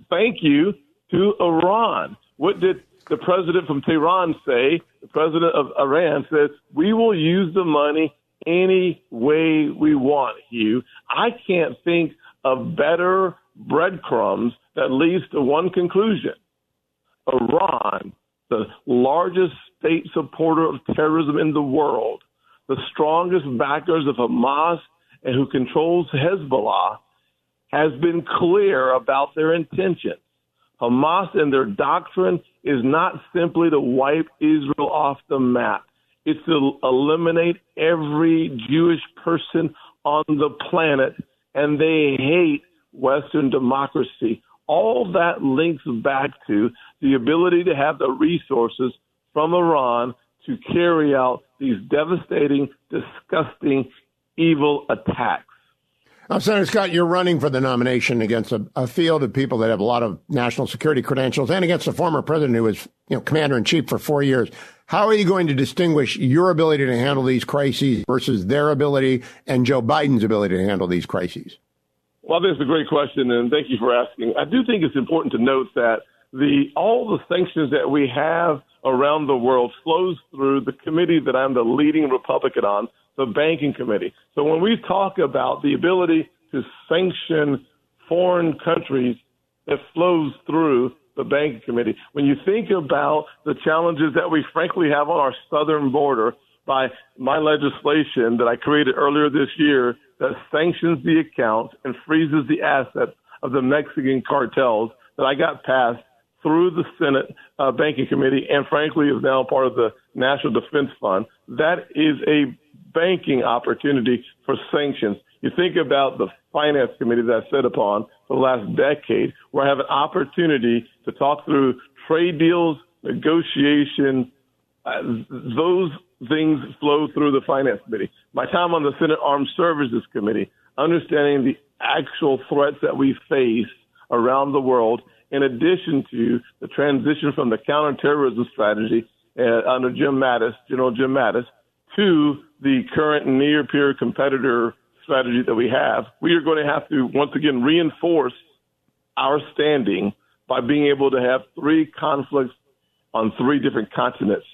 F: Thank you to Iran. What did the president from Tehran say? The president of Iran says, we will use the money any way we want, Hugh. I can't think of better breadcrumbs that leads to one conclusion. Iran, the largest state supporter of terrorism in the world, the strongest backers of Hamas and who controls Hezbollah, has been clear about their intentions. Hamas and their doctrine is not simply to wipe Israel off the map. It's to eliminate every Jewish person on the planet, and they hate Western democracy. All that links back to the ability to have the resources from Iran to carry out these devastating, disgusting, evil attacks.
A: Now, Senator Scott, you're running for the nomination against a, a, field of people that have a lot of national security credentials and against a former president who was, you know, commander in chief for four years. How are you going to distinguish your ability to handle these crises versus their ability and Joe Biden's ability to handle these crises?
F: Well, that's a great question, and thank you for asking. I do think it's important to note that the all the sanctions that we have around the world flows through the committee that I'm the leading Republican on, the banking committee. So when we talk about the ability to sanction foreign countries, it flows through the banking committee. When you think about the challenges that we frankly have on our southern border by my legislation that I created earlier this year that sanctions the accounts and freezes the assets of the Mexican cartels that I got passed through the Senate uh, Banking Committee and frankly is now part of the National Defense Fund. That is a banking opportunity for sanctions. You think about the Finance Committee that I set upon for the last decade, where I have an opportunity to talk through trade deals, negotiation. Uh, those things flow through the Finance Committee. My time on the Senate Armed Services Committee, understanding the actual threats that we face around the world, in addition to the transition from the counterterrorism strategy uh, under Jim Mattis, General Jim Mattis, to the current near peer competitor strategy that we have, we are going to have to once again reinforce our standing by being able to have three conflicts on three different continents.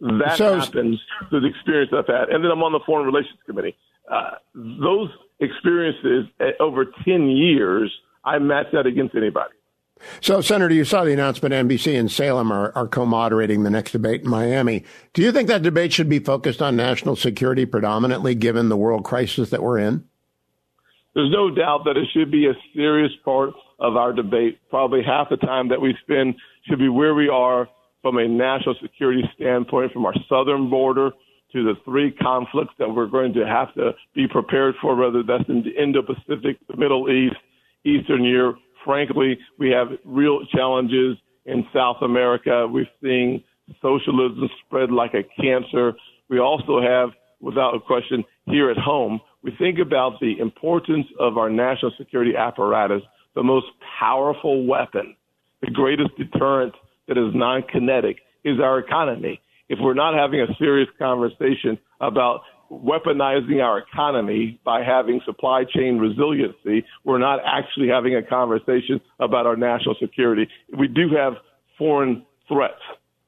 F: That so, happens through the experience I've had. And then I'm on the Foreign Relations Committee. Uh, those experiences over 10 years, I match that against anybody.
A: So, Senator, you saw the announcement NBC and Salem are, are co moderating the next debate in Miami. Do you think that debate should be focused on national security predominantly, given the world crisis that we're in?
F: There's no doubt that it should be a serious part of our debate. Probably half the time that we spend should be where we are from a national security standpoint, from our southern border to the three conflicts that we're going to have to be prepared for, whether that's in the Indo-Pacific, the Middle East, Eastern Europe. Frankly, we have real challenges in South America. We're seeing socialism spread like a cancer. We also have, without a question, here at home, we think about the importance of our national security apparatus, the most powerful weapon, the greatest deterrent that is non kinetic is our economy. If we're not having a serious conversation about weaponizing our economy by having supply chain resiliency, we're not actually having a conversation about our national security. We do have foreign threats,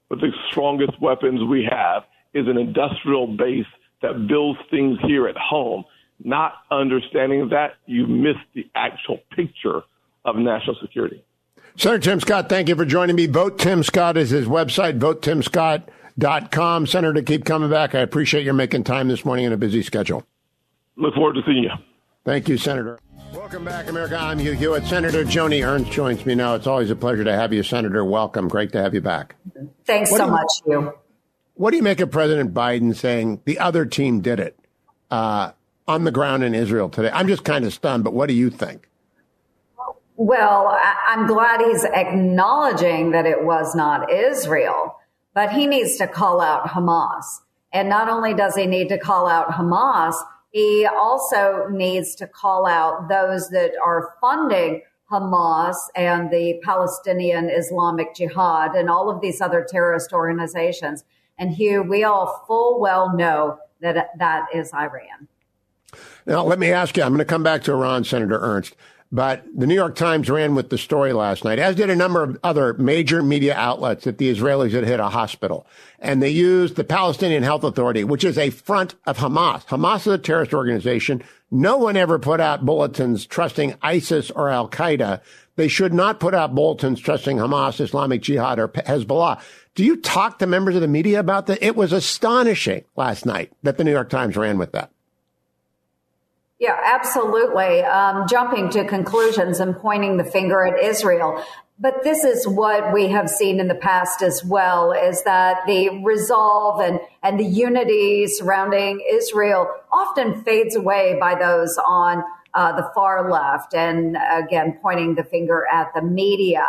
F: but the strongest weapons we have is an industrial base that builds things here at home. Not understanding that, you miss the actual picture of national security.
A: Senator Tim Scott, thank you for joining me. Vote Tim Scott is his website, votetimscott.com. .Com senator, keep coming back. I appreciate your making time this morning in a busy schedule.
F: Look forward to seeing you.
A: Thank you, Senator. Welcome back, America. I'm Hugh Hewitt. Senator Joni Ernst joins me now. It's always a pleasure to have you, Senator. Welcome. Great to have you back.
G: Thanks what so you, much, Hugh.
A: What do you make of President Biden saying the other team did it uh, on the ground in Israel today? I'm just kind of stunned, but what do you think?
G: Well, I'm glad he's acknowledging that it was not Israel, but he needs to call out Hamas. And not only does he need to call out Hamas, he also needs to call out those that are funding Hamas and the Palestinian Islamic Jihad and all of these other terrorist organizations. And Hugh, we all full well know that that is Iran.
A: Now, let me ask you, I'm going to come back to Iran, Senator Ernst. But the New York Times ran with the story last night, as did a number of other major media outlets that the Israelis had hit a hospital. And they used the Palestinian Health Authority, which is a front of Hamas. Hamas is a terrorist organization. No one ever put out bulletins trusting ISIS or Al Qaeda. They should not put out bulletins trusting Hamas, Islamic Jihad, or Hezbollah. Do you talk to members of the media about that? It was astonishing last night that the New York Times ran with that.
G: Yeah, absolutely. Um, jumping to conclusions and pointing the finger at Israel. But this is what we have seen in the past as well, is that the resolve and, and the unity surrounding Israel often fades away by those on uh, the far left. And again, pointing the finger at the media.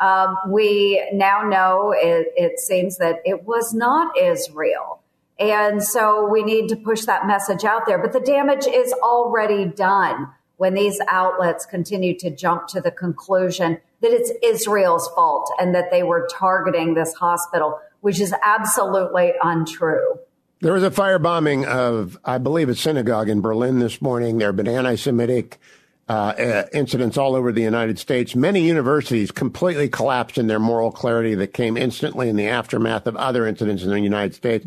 G: Um, we now know it, it seems that it was not Israel and so we need to push that message out there. But the damage is already done when these outlets continue to jump to the conclusion that it's Israel's fault and that they were targeting this hospital, which is absolutely untrue.
A: There was a firebombing of, I believe, a synagogue in Berlin this morning. There have been anti Semitic uh, uh, incidents all over the United States. Many universities completely collapsed in their moral clarity that came instantly in the aftermath of other incidents in the United States.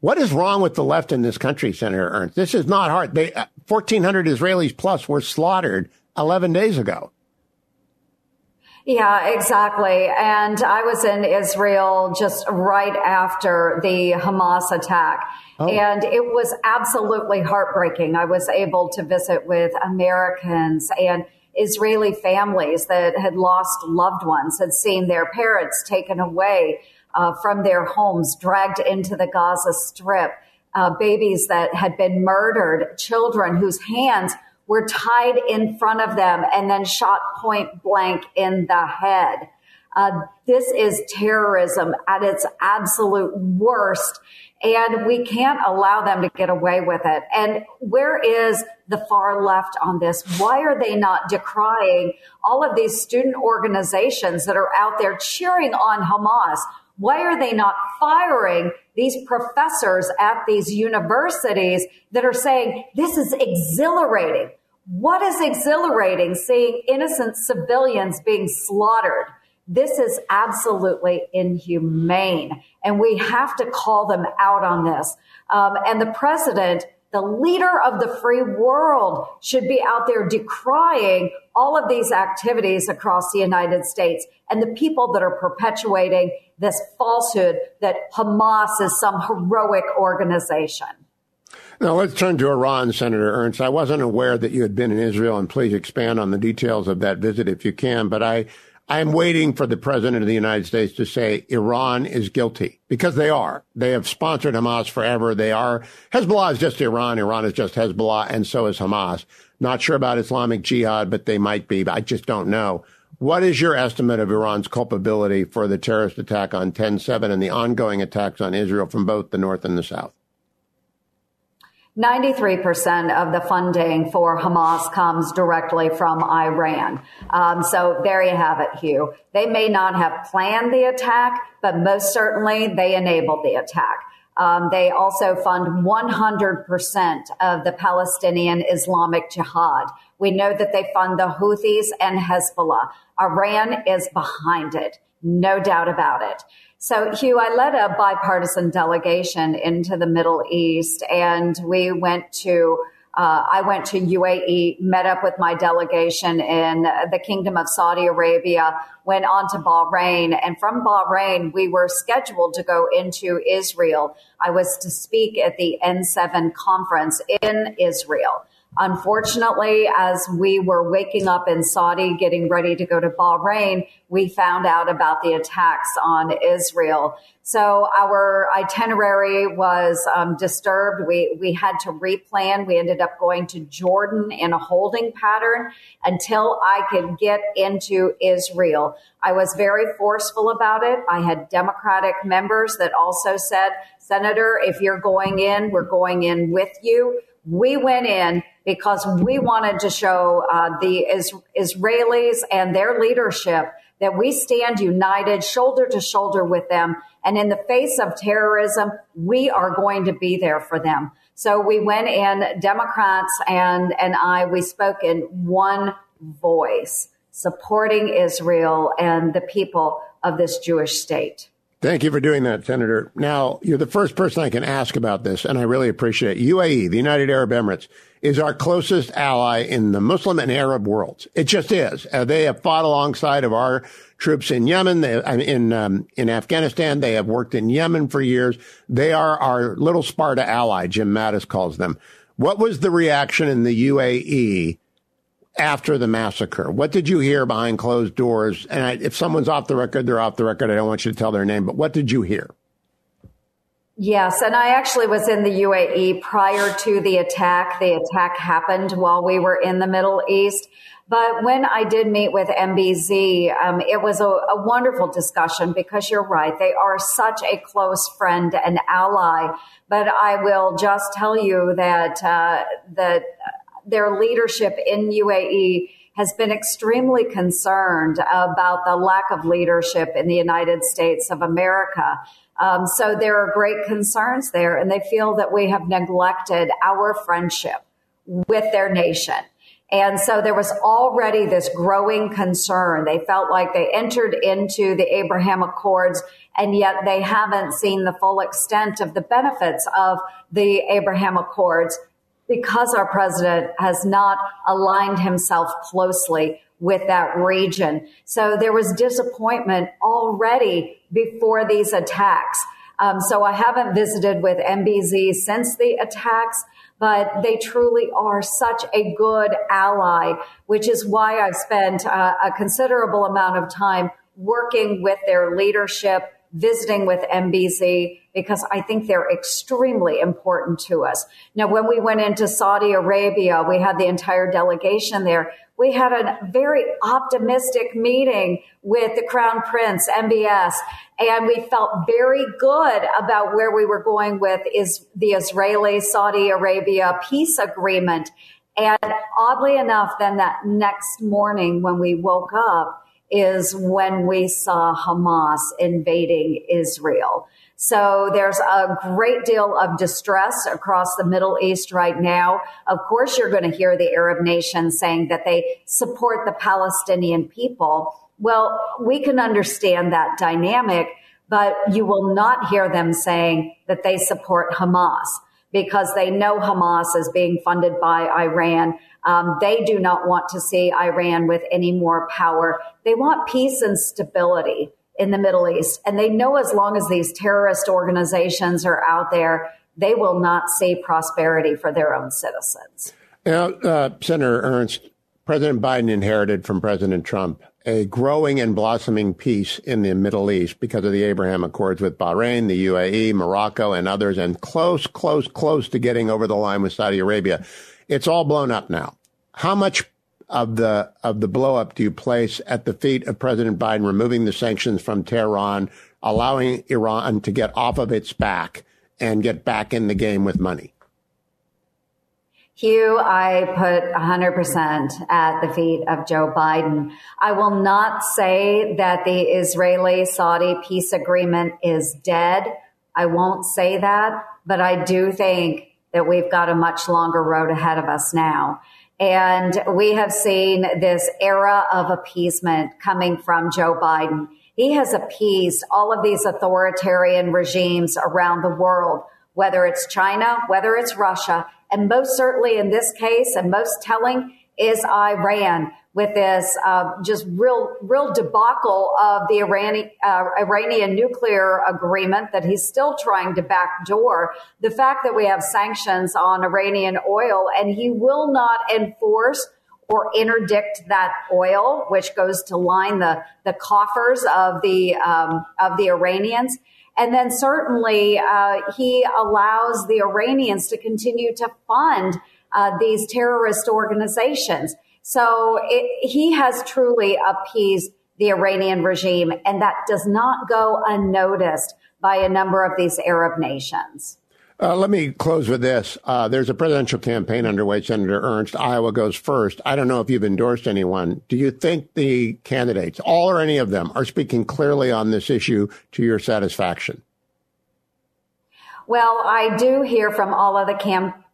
A: What is wrong with the left in this country, Senator Ernst? This is not hard. They, uh, 1,400 Israelis plus were slaughtered 11 days ago.
G: Yeah, exactly. And I was in Israel just right after the Hamas attack. Oh. And it was absolutely heartbreaking. I was able to visit with Americans and Israeli families that had lost loved ones, had seen their parents taken away uh, from their homes, dragged into the Gaza Strip, uh, babies that had been murdered, children whose hands were tied in front of them and then shot point blank in the head. Uh, this is terrorism at its absolute worst, and we can't allow them to get away with it. And where is the far left on this? Why are they not decrying all of these student organizations that are out there cheering on Hamas? Why are they not firing these professors at these universities that are saying this is exhilarating? What is exhilarating seeing innocent civilians being slaughtered? This is absolutely inhumane. And we have to call them out on this. Um, and the president, the leader of the free world, should be out there decrying all of these activities across the United States and the people that are perpetuating this falsehood that Hamas is some heroic organization.
A: Now let's turn to Iran, Senator Ernst. I wasn't aware that you had been in Israel, and please expand on the details of that visit if you can. But I, I am waiting for the president of the United States to say Iran is guilty because they are. They have sponsored Hamas forever. They are. Hezbollah is just Iran. Iran is just Hezbollah, and so is Hamas. Not sure about Islamic Jihad, but they might be. But I just don't know. What is your estimate of Iran's culpability for the terrorist attack on 10-7 and the ongoing attacks on Israel from both the north and the south?
G: 93% of the funding for Hamas comes directly from Iran. Um, so there you have it, Hugh. They may not have planned the attack, but most certainly they enabled the attack. Um, they also fund 100% of the Palestinian Islamic Jihad. We know that they fund the Houthis and Hezbollah. Iran is behind it. No doubt about it. So, Hugh, I led a bipartisan delegation into the Middle East, and we went to uh, I went to UAE, met up with my delegation in the Kingdom of Saudi Arabia, went on to Bahrain, and from Bahrain, we were scheduled to go into Israel. I was to speak at the N7 conference in Israel. Unfortunately, as we were waking up in Saudi, getting ready to go to Bahrain, we found out about the attacks on Israel. So our itinerary was um, disturbed. We we had to replan. We ended up going to Jordan in a holding pattern until I could get into Israel. I was very forceful about it. I had Democratic members that also said, Senator, if you're going in, we're going in with you. We went in because we wanted to show uh, the is- Israelis and their leadership that we stand united shoulder to shoulder with them. And in the face of terrorism, we are going to be there for them. So we went in, Democrats and, and I, we spoke in one voice, supporting Israel and the people of this Jewish state.
A: Thank you for doing that, Senator. Now, you're the first person I can ask about this, and I really appreciate it. UAE, the United Arab Emirates, is our closest ally in the Muslim and Arab worlds. It just is. Uh, they have fought alongside of our troops in Yemen, they, in um, in Afghanistan. They have worked in Yemen for years. They are our little Sparta ally. Jim Mattis calls them. What was the reaction in the UAE after the massacre? What did you hear behind closed doors? And I, if someone's off the record, they're off the record. I don't want you to tell their name, but what did you hear?
G: Yes, and I actually was in the UAE prior to the attack. The attack happened while we were in the Middle East. But when I did meet with MBZ, um, it was a, a, wonderful discussion because you're right. They are such a close friend and ally. But I will just tell you that, uh, that their leadership in UAE has been extremely concerned about the lack of leadership in the United States of America. Um, so there are great concerns there, and they feel that we have neglected our friendship with their nation. And so there was already this growing concern. They felt like they entered into the Abraham Accords and yet they haven't seen the full extent of the benefits of the Abraham Accords because our president has not aligned himself closely with that region. So there was disappointment already before these attacks. Um, so I haven't visited with MBZ since the attacks, but they truly are such a good ally, which is why I've spent uh, a considerable amount of time working with their leadership, visiting with MBZ, because I think they're extremely important to us. Now, when we went into Saudi Arabia, we had the entire delegation there. We had a very optimistic meeting with the Crown Prince, MBS, and we felt very good about where we were going with is the Israeli Saudi Arabia peace agreement. And oddly enough, then that next morning when we woke up is when we saw Hamas invading Israel. So there's a great deal of distress across the Middle East right now. Of course, you're going to hear the Arab nations saying that they support the Palestinian people. Well, we can understand that dynamic, but you will not hear them saying that they support Hamas. because they know Hamas is being funded by Iran. Um, they do not want to see Iran with any more power. They want peace and stability in the Middle East. And they know as long as these terrorist organizations are out there, they will not see prosperity for their own citizens.
A: Now, uh, Senator Ernst, President Biden inherited from President Trump a growing and blossoming peace in the Middle East because of the Abraham Accords with Bahrain, the UAE, Morocco, and others, and close, close, close to getting over the line with Saudi Arabia. It's all blown up now. How much of the of the blowup do you place at the feet of President Biden removing the sanctions from Tehran, allowing Iran to get off of its back and get back in the game with money?
G: Hugh, I put 100% at the feet of Joe Biden. I will not say that the Israeli Saudi peace agreement is dead. I won't say that, but I do think that we've got a much longer road ahead of us now. And we have seen this era of appeasement coming from Joe Biden. He has appeased all of these authoritarian regimes around the world, whether it's China, whether it's Russia, and most certainly in this case, and most telling is Iran with this uh, just real, real debacle of the Iranian, uh, Iranian nuclear agreement that he's still trying to backdoor. The fact that we have sanctions on Iranian oil and he will not enforce or interdict that oil, which goes to line the, the coffers of the, um, of the Iranians. And then certainly uh, he allows the Iranians to continue to fund uh, these terrorist organizations. So it, he has truly appeased the Iranian regime, and that does not go unnoticed by a number of these Arab nations.
A: Uh, let me close with this. Uh, there's a presidential campaign underway, Senator Ernst. Iowa goes first. I don't know if you've endorsed anyone. Do you think the candidates, all or any of them, are speaking clearly on this issue to your satisfaction?
G: Well, I do hear from all of the campaigns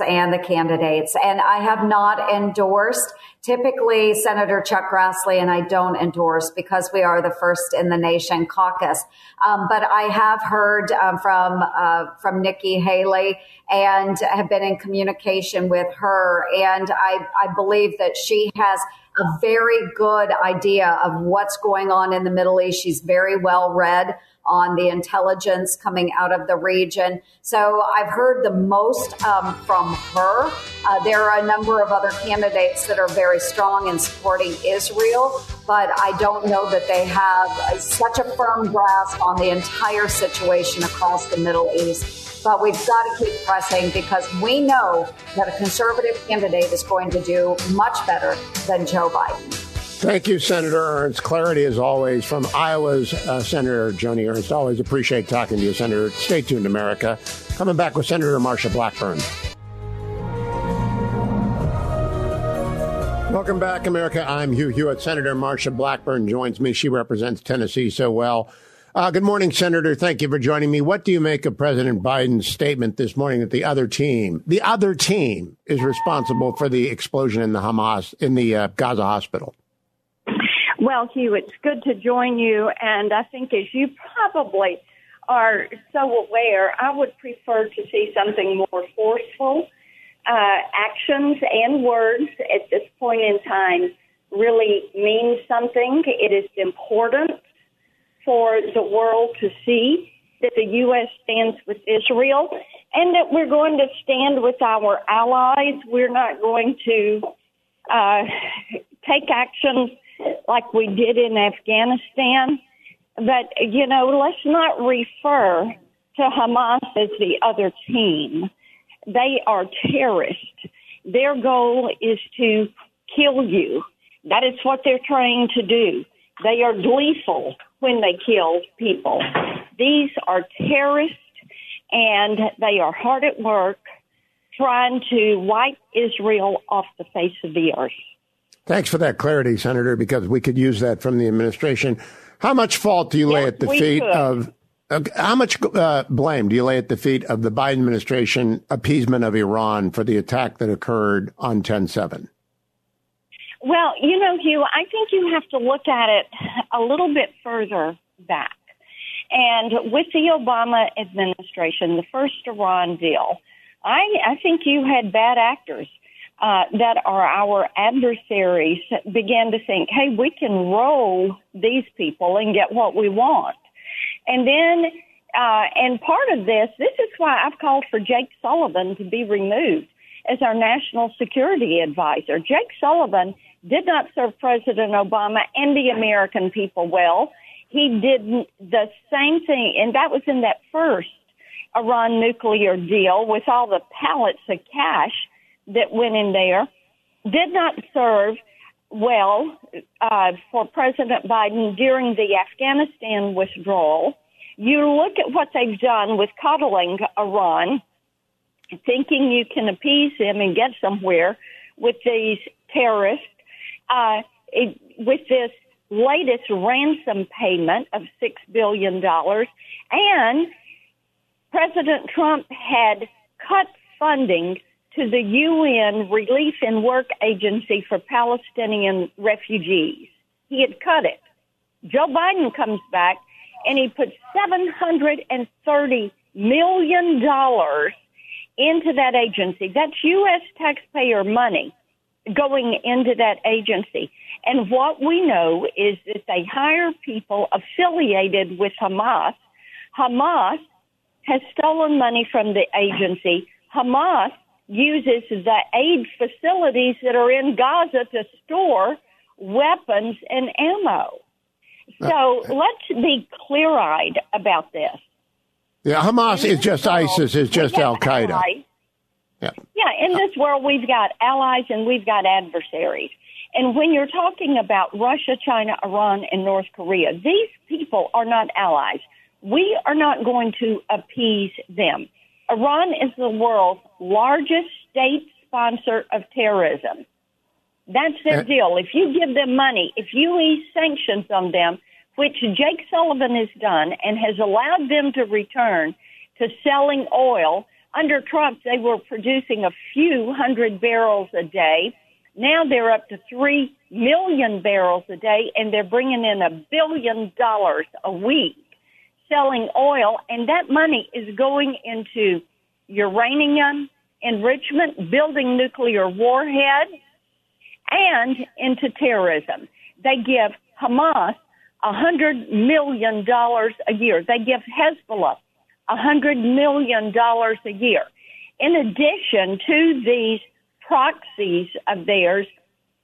G: and the candidates, and I have not endorsed. Typically, Senator Chuck Grassley and I don't endorse because we are the first in the nation caucus. Um, but I have heard um, from uh, from Nikki Haley and have been in communication with her, and I, I believe that she has a very good idea of what's going on in the Middle East. She's very well read on the intelligence coming out of the region. So I've heard the most um, from her. Uh, there are a number of other candidates that are very strong in supporting Israel, but I don't know that they have such a firm grasp on the entire situation across the Middle East. But we've got to keep pressing because we know that a conservative candidate is going to do much better than Joe Biden.
A: Thank you, Senator Ernst. Clarity as always from Iowa's uh, Senator Joni Ernst. Always appreciate talking to you, Senator. Stay tuned, America. Coming back with Senator Marsha Blackburn. Welcome back, America. I'm Hugh Hewitt. Senator Marsha Blackburn joins me. She represents Tennessee so well. Uh, good morning, Senator. Thank you for joining me. What do you make of President Biden's statement this morning that the other team, the other team, is responsible for the explosion in the Hamas in the uh, Gaza hospital?
H: Well, Hugh, it's good to join you. And I think, as you probably are so aware, I would prefer to see something more forceful. Uh, actions and words at this point in time really mean something. It is important for the world to see that the U.S. stands with Israel and that we're going to stand with our allies. We're not going to uh, take actions like we did in Afghanistan. But, you know, let's not refer to Hamas as the other team. They are terrorists. Their goal is to kill you. That is what they're trying to do. They are gleeful when they kill people. These are terrorists and they are hard at work trying to wipe Israel off the face of the earth.
A: Thanks for that clarity, Senator, because we could use that from the administration. How much fault do you lay at the feet could. of how much uh, blame do you lay at the feet of the Biden administration appeasement of Iran for the attack that occurred on 10 7?
H: Well, you know, Hugh, I think you have to look at it a little bit further back. And with the Obama administration, the first Iran deal, I, I think you had bad actors uh, that are our adversaries began to think, hey, we can roll these people and get what we want. And then, uh, and part of this, this is why I've called for Jake Sullivan to be removed as our national security advisor. Jake Sullivan did not serve President Obama and the American people well. He did the same thing, and that was in that first Iran nuclear deal with all the pallets of cash that went in there. Did not serve well uh, for President Biden during the Afghanistan withdrawal. You look at what they've done with coddling Iran, thinking you can appease them and get somewhere with these terrorists. Uh, it, with this latest ransom payment of $6 billion. And President Trump had cut funding to the UN Relief and Work Agency for Palestinian refugees. He had cut it. Joe Biden comes back and he puts $730 million into that agency. That's U.S. taxpayer money going into that agency. And what we know is that they hire people affiliated with Hamas. Hamas has stolen money from the agency. Hamas uses the aid facilities that are in Gaza to store weapons and ammo. So uh, let's be clear eyed about this.
A: Yeah, Hamas is just ISIS, is just Al Qaeda.
H: Yeah. Yeah, in this world, we've got allies and we've got adversaries. And when you're talking about Russia, China, Iran, and North Korea, these people are not allies. We are not going to appease them. Iran is the world's largest state sponsor of terrorism. That's their uh, deal. If you give them money, if you ease sanctions on them, which Jake Sullivan has done and has allowed them to return to selling oil, under Trump, they were producing a few hundred barrels a day. Now they're up to three million barrels a day, and they're bringing in a billion dollars a week selling oil, and that money is going into uranium enrichment, building nuclear warheads, and into terrorism. They give Hamas a hundred million dollars a year. They give Hezbollah a hundred million dollars a year. In addition to these proxies of theirs,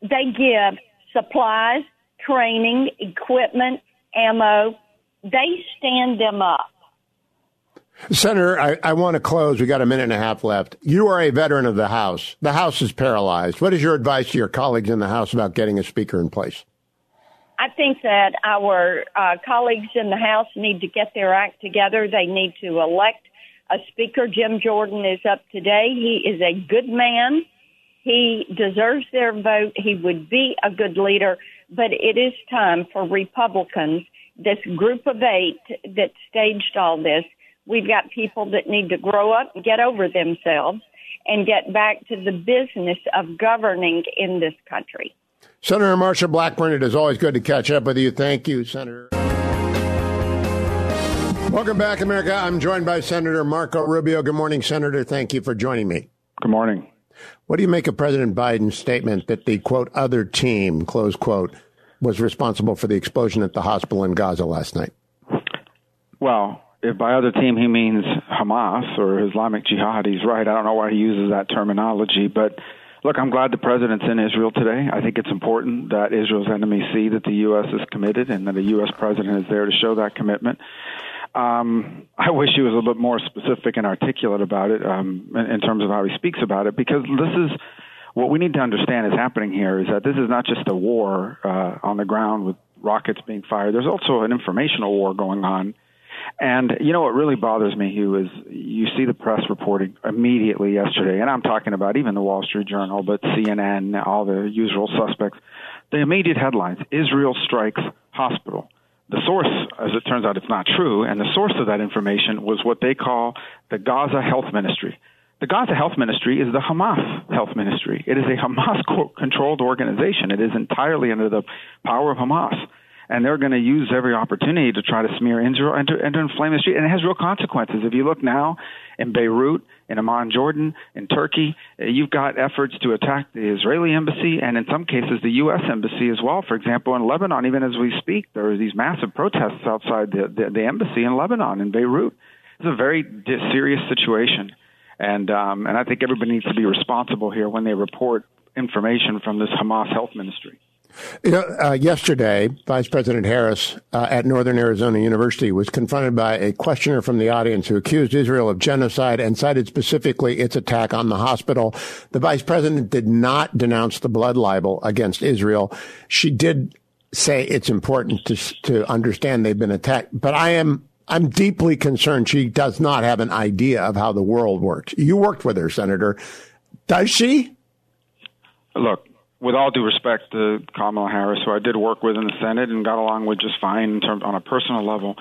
H: they give supplies, training, equipment, ammo. They stand them up.
A: Senator, I, I, want to close. We got a minute and a half left. You are a veteran of the House. The House is paralyzed. What is your advice to your colleagues in the House about getting a speaker in place?
H: I think that our uh, colleagues in the House need to get their act together. They need to elect a speaker. Jim Jordan is up today. He is a good man. He deserves their vote. He would be a good leader, but it is time for Republicans, this group of eight that staged all this. We've got people that need to grow up, get over themselves, and get back to the business of governing in this country.
A: Senator Marsha Blackburn, it is always good to catch up with you. Thank you, Senator. Welcome back, America. I'm joined by Senator Marco Rubio. Good morning, Senator. Thank you for joining me.
I: Good morning.
A: What do you make of President Biden's statement that the quote other team close quote was responsible for the explosion at the hospital in Gaza last night?
I: Well, if by other team he means Hamas or Islamic Jihad, he's right. I don't know why he uses that terminology, but Look, I'm glad the president's in Israel today. I think it's important that Israel's enemies see that the U.S. is committed and that a U.S. president is there to show that commitment. Um, I wish he was a little bit more specific and articulate about it um, in, in terms of how he speaks about it, because this is what we need to understand is happening here is that this is not just a war uh, on the ground with rockets being fired. There's also an informational war going on and you know what really bothers me, Hugh, is you see the press reporting immediately yesterday, and I'm talking about even the Wall Street Journal, but CNN, all the usual suspects. The immediate headlines: Israel strikes hospital. The source, as it turns out, it's not true, and the source of that information was what they call the Gaza Health Ministry. The Gaza Health Ministry is the Hamas Health Ministry. It is a Hamas <laughs> controlled organization. It is entirely under the power of Hamas. and they're going to use every opportunity to try to smear Israel and to, and to inflame the street. And it has real consequences. If you look now in Beirut, in Amman, Jordan, in Turkey, uh, you've got efforts to attack the Israeli embassy and in some cases the U.S. embassy as well. For example, in Lebanon, even as we speak, there are these massive protests outside the, the, the embassy in Lebanon, in Beirut. It's a very serious situation. And, um, and I think everybody needs to be responsible here when they report information from this Hamas health ministry.
A: You know, uh, yesterday, Vice President Harris uh, at Northern Arizona University was confronted by a questioner from the audience who accused Israel of genocide and cited specifically its attack on the hospital. The Vice President did not denounce the blood libel against Israel. She did say it's important to to understand they've been attacked, but I am I'm deeply concerned she does not have an idea of how the world works. You worked with her, Senator. Does she?
I: Look, with all due respect to Kamala Harris, who I did work with in the Senate and got along with just fine in terms on a personal level,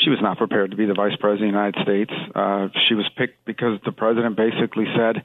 I: she was not prepared to be the vice president of the United States. Uh, she was picked because the president basically said,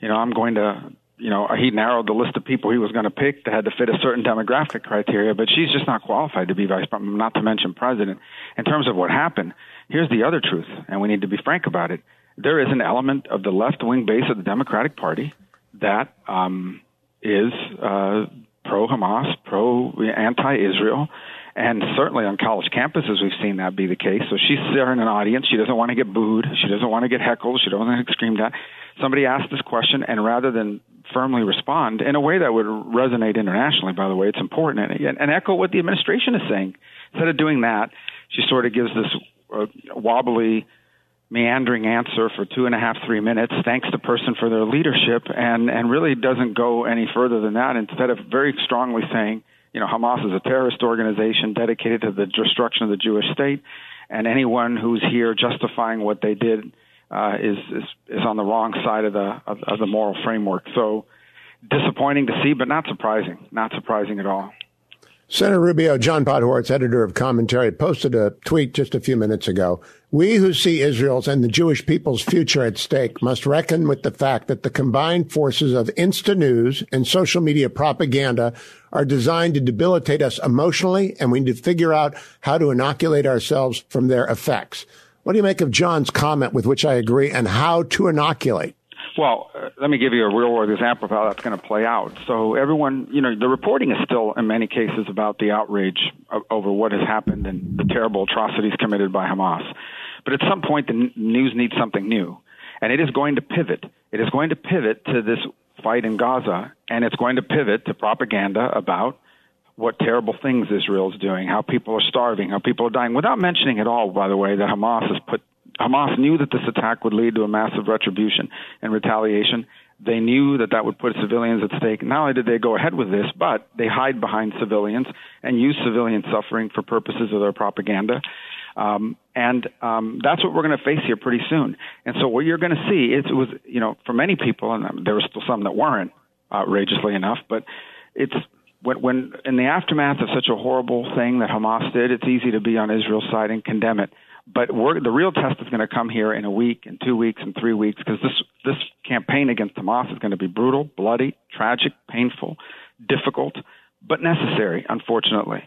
I: you know, I'm going to, you know, he narrowed the list of people he was going to pick that had to fit a certain demographic criteria, but she's just not qualified to be vice president, not to mention president. In terms of what happened, here's the other truth, and we need to be frank about it. There is an element of the left wing base of the Democratic Party that um, is uh, pro Hamas, pro anti Israel. And certainly on college campuses, we've seen that be the case. So she's there in an audience. She doesn't want to get booed. She doesn't want to get heckled. She doesn't want to get screamed at. Somebody asked this question, and rather than firmly respond in a way that would resonate internationally, by the way, it's important, and, and echo what the administration is saying. Instead of doing that, she sort of gives this uh, wobbly, meandering answer for two and a half, three minutes, thanks the person for their leadership, and, and really doesn't go any further than that. Instead of very strongly saying, you know, Hamas is a terrorist organization dedicated to the destruction of the Jewish state, and anyone who's here justifying what they did uh, is, is is on the wrong side of the of, of the moral framework. So disappointing to see, but not surprising. Not surprising at all.
A: Senator Rubio, John Podhoretz, editor of Commentary, posted a tweet just a few minutes ago. We who see Israel's and the Jewish people's future at stake must reckon with the fact that the combined forces of Insta News and social media propaganda are designed to debilitate us emotionally, and we need to figure out how to inoculate ourselves from their effects. What do you make of John's comment, with which I agree, and how to inoculate?
I: Well, uh, let me give you a real world example of how that's going to play out. So, everyone, you know, the reporting is still, in many cases, about the outrage over what has happened and the terrible atrocities committed by Hamas. But at some point, the news needs something new. And it is going to pivot. It is going to pivot to this fight in Gaza, and it's going to pivot to propaganda about what terrible things Israel is doing, how people are starving, how people are dying, without mentioning at all, by the way, that Hamas has put Hamas knew that this attack would lead to a massive retribution and retaliation. They knew that that would put civilians at stake. Not only did they go ahead with this, but they hide behind civilians and use civilian suffering for purposes of their propaganda. Um, and um, that's what we're going to face here pretty soon. And so what you're going to see is, it was, you know, for many people, and there were still some that weren't, outrageously enough, but it's when, when in the aftermath of such a horrible thing that Hamas did, it's easy to be on Israel's side and condemn it. But the real test is going to come here in a week, in two weeks, in three weeks, because this this campaign against Hamas is going to be brutal, bloody, tragic, painful, difficult, but necessary. Unfortunately,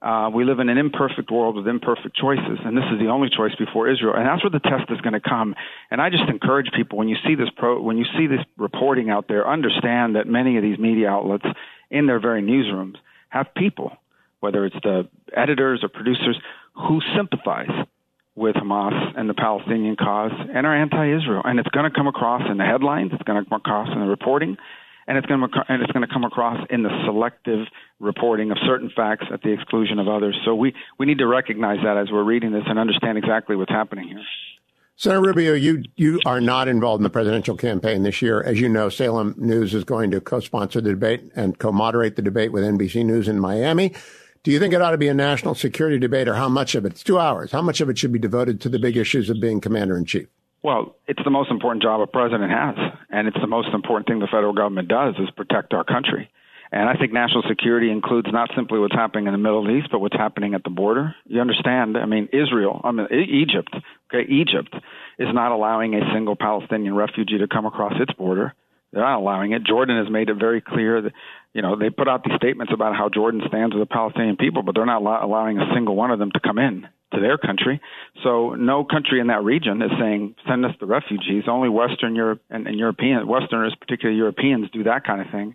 I: uh, we live in an imperfect world with imperfect choices, and this is the only choice before Israel. And that's where the test is going to come. And I just encourage people when you see this pro, when you see this reporting out there, understand that many of these media outlets, in their very newsrooms, have people, whether it's the editors or producers, who sympathize with Hamas and the Palestinian cause and are anti-Israel. And it's going to come across in the headlines. It's going to come across in the reporting, and it's going to and it's going to come across in the selective reporting of certain facts at the exclusion of others. So we we need to recognize that as we're reading this and understand exactly what's happening here.
A: Senator Rubio, you you are not involved in the presidential campaign this year. As you know, Salem News is going to co-sponsor the debate and co-moderate the debate with NBC News in Miami. Do you think it ought to be a national security debate or how much of it? It's two hours. How much of it should be devoted to the big issues of being commander in chief?
I: Well, it's the most important job a president has, and it's the most important thing the federal government does is protect our country. And I think national security includes not simply what's happening in the Middle East, but what's happening at the border. You understand? I mean, Israel, I mean, Egypt, okay, Egypt is not allowing a single Palestinian refugee to come across its border. They're not allowing it. Jordan has made it very clear that you know, they put out these statements about how Jordan stands with the Palestinian people, but they're not allowing a single one of them to come in to their country. So no country in that region is saying send us the refugees. Only Western Europe and, and European Westerners, particularly Europeans, do that kind of thing.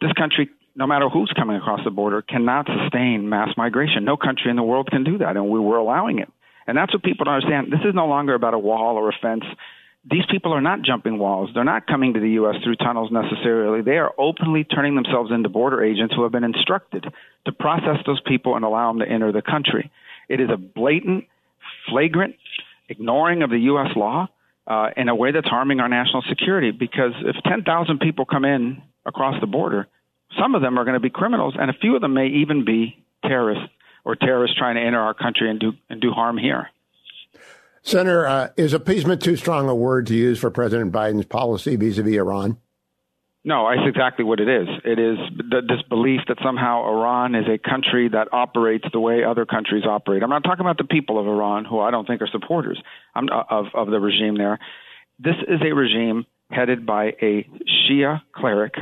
I: This country, no matter who's coming across the border, cannot sustain mass migration. No country in the world can do that, and we were allowing it. And that's what people don't understand. This is no longer about a wall or a fence these people are not jumping walls. They're not coming to the U.S. through tunnels necessarily. They are openly turning themselves into border agents who have been instructed to process those people and allow them to enter the country. It is a blatant, flagrant ignoring of the U.S. law uh, in a way that's harming our national security because if 10,000 people come in across the border, some of them are going to be criminals, and a few of them may even be terrorists or terrorists trying to enter our country and do, and do harm here.
A: Senator, uh, is appeasement too strong a word to use for President Biden's policy vis-a-vis Iran?
I: No, that's exactly what it is. It is this belief that somehow Iran is a country that operates the way other countries operate. I'm not talking about the people of Iran, who I don't think are supporters uh, of, of the regime there. This is a regime headed by a Shia cleric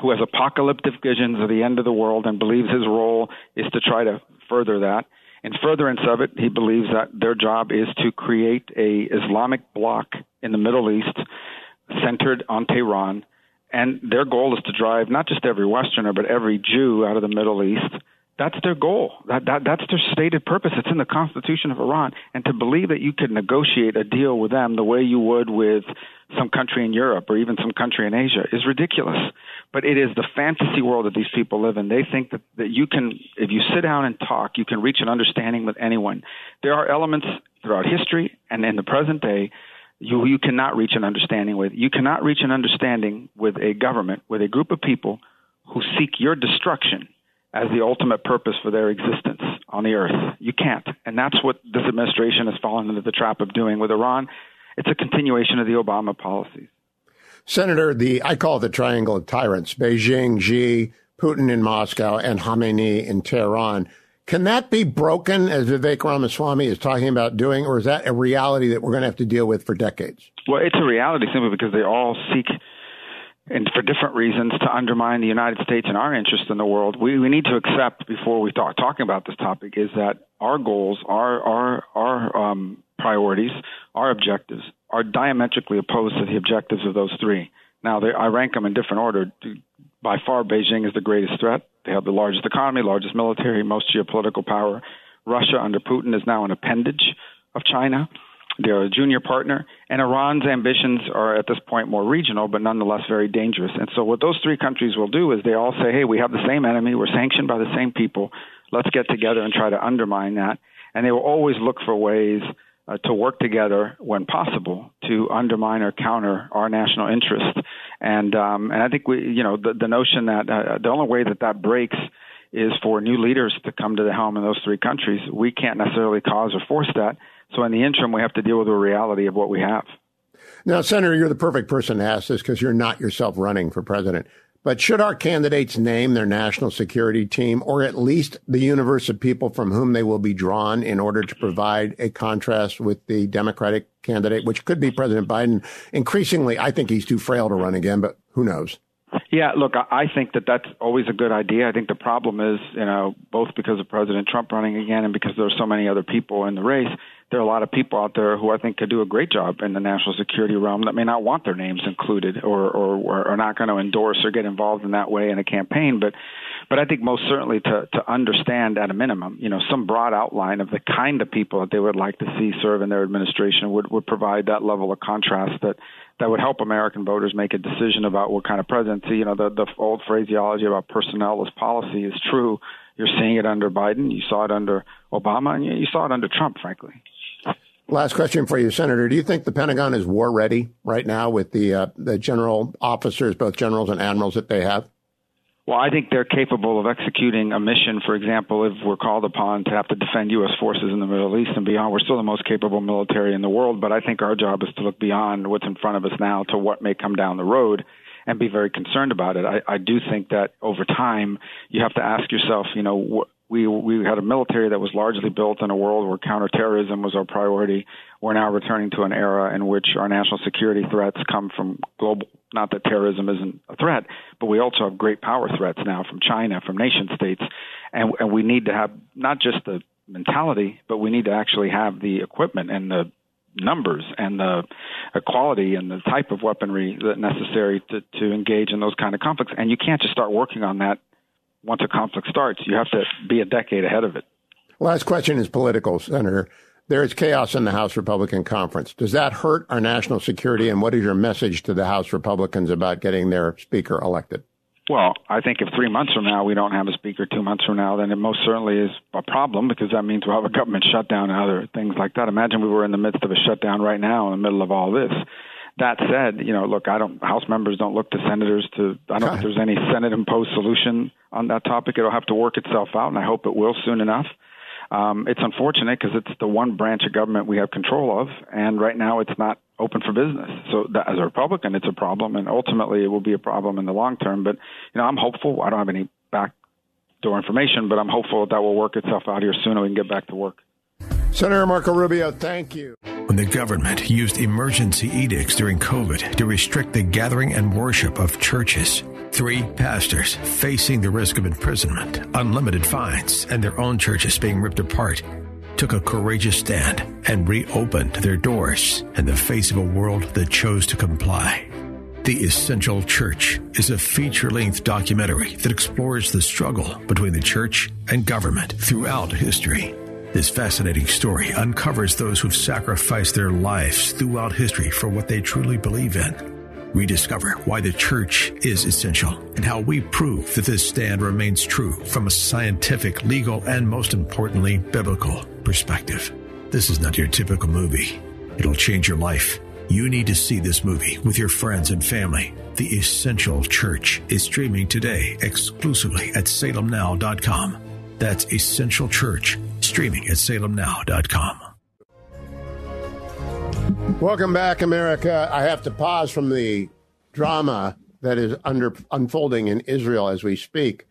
I: who has apocalyptic visions of the end of the world and believes his role is to try to further that. In furtherance of it, he believes that their job is to create a Islamic bloc in the Middle East centered on Tehran, and their goal is to drive not just every Westerner but every Jew out of the Middle East. That's their goal. That, that that's their stated purpose. It's in the Constitution of Iran. And to believe that you could negotiate a deal with them the way you would with some country in Europe or even some country in Asia is ridiculous. But it is the fantasy world that these people live in. They think that, that you can, if you sit down and talk, you can reach an understanding with anyone. There are elements throughout history and in the present day you, you cannot reach an understanding with. You cannot reach an understanding with a government, with a group of people who seek your destruction as the ultimate purpose for their existence on the earth. You can't. And that's what this administration has fallen into the trap of doing with Iran it's a continuation of the Obama policies.
A: Senator, the I call it the triangle of tyrants: Beijing, Xi, Putin in Moscow, and Khamenei in Tehran. Can that be broken, as Vivek Ramaswamy is talking about doing, or is that a reality that we're going to have to deal with for decades?
I: Well, it's a reality simply because they all seek, and for different reasons, to undermine the United States and our interest in the world. We, we need to accept before we start talking about this topic is that our goals, our our our um, priorities, our objectives, are diametrically opposed to the objectives of those three. Now, they, I rank them in different order. By far, Beijing is the greatest threat. They have the largest economy, largest military, most geopolitical power. Russia under Putin is now an appendage of China. They're a junior partner, and Iran's ambitions are at this point more regional, but nonetheless very dangerous. And so, what those three countries will do is they all say, "Hey, we have the same enemy. We're sanctioned by the same people. Let's get together and try to undermine that." And they will always look for ways uh, to work together when possible to undermine or counter our national interest. And um, and I think we, you know, the, the notion that uh, the only way that that breaks is for new leaders to come to the helm in those three countries. We can't necessarily cause or force that. So in the interim, we have to deal with the reality of what we have.
A: Now, Senator, you're the perfect person to ask this because you're not yourself running for president. But should our candidates name their national security team or at least the universe of people from whom they will be drawn in order to provide a contrast with the Democratic candidate, which could be President Biden? Increasingly, I think he's too frail to run again, but who knows?
I: Yeah, look, I think that that's always a good idea. I think the problem is, you know, both because of President Trump running again and because there are so many other people in the race, there are a lot of people out there who I think could do a great job in the national security realm that may not want their names included or or are not going to endorse or get involved in that way in a campaign. But but I think most certainly to to understand at a minimum, you know, some broad outline of the kind of people that they would like to see serve in their administration would would provide that level of contrast that that would help American voters make a decision about what kind of presidency. You know, the the old phraseology about personnel as policy is true. You're seeing it under Biden. You saw it under Obama, and you saw it under Trump, frankly.
A: Last question for you, Senator. Do you think the Pentagon is war ready right now with the uh, the general officers, both generals and admirals that they have?
I: Well, I think they're capable of executing a mission. For example, if we're called upon to have to defend U.S. forces in the Middle East and beyond, we're still the most capable military in the world. But I think our job is to look beyond what's in front of us now to what may come down the road and be very concerned about it. I, I do think that over time, you have to ask yourself, you know, we we had a military that was largely built in a world where counterterrorism was our priority. We're now returning to an era in which our national security threats come from global. Not that terrorism isn't a threat, but we also have great power threats now from China, from nation states, and and we need to have not just the mentality, but we need to actually have the equipment and the numbers and the quality and the type of weaponry that necessary to, to engage in those kind of conflicts. And you can't just start working on that once a conflict starts. You have to be a decade ahead of it.
A: Last question is political, Senator. There is chaos in the House Republican Conference. Does that hurt our national security? And what is your message to the House Republicans about getting their speaker elected?
I: Well, I think if three months from now we don't have a speaker, two months from now, then it most certainly is a problem because that means we'll have a government shutdown and other things like that. Imagine we were in the midst of a shutdown right now in the middle of all this. That said, you know, look, I don't. House members don't look to senators to. I don't think there's any Senate imposed solution on that topic. It'll have to work itself out, and I hope it will soon enough. Um, it's unfortunate because it's the one branch of government we have control of, and right now it's not open for business. So that, as a Republican, it's a problem, and ultimately it will be a problem in the long term. But you know, I'm hopeful. I don't have any backdoor information, but I'm hopeful that, that will work itself out here soon, and we can get back to work.
A: Senator Marco Rubio, thank you.
J: When the government used emergency edicts during COVID to restrict the gathering and worship of churches, three pastors facing the risk of imprisonment, unlimited fines, and their own churches being ripped apart took a courageous stand and reopened their doors in the face of a world that chose to comply. The Essential Church is a feature length documentary that explores the struggle between the church and government throughout history. This fascinating story uncovers those who've sacrificed their lives throughout history for what they truly believe in. Rediscover why the church is essential and how we prove that this stand remains true from a scientific, legal, and most importantly, biblical perspective. This is not your typical movie. It'll change your life. You need to see this movie with your friends and family. The Essential Church is streaming today exclusively at salemnow.com. That's Essential Church streaming at salemnow.com.
A: Welcome back, America. I have to pause from the drama that is under unfolding in Israel as we speak.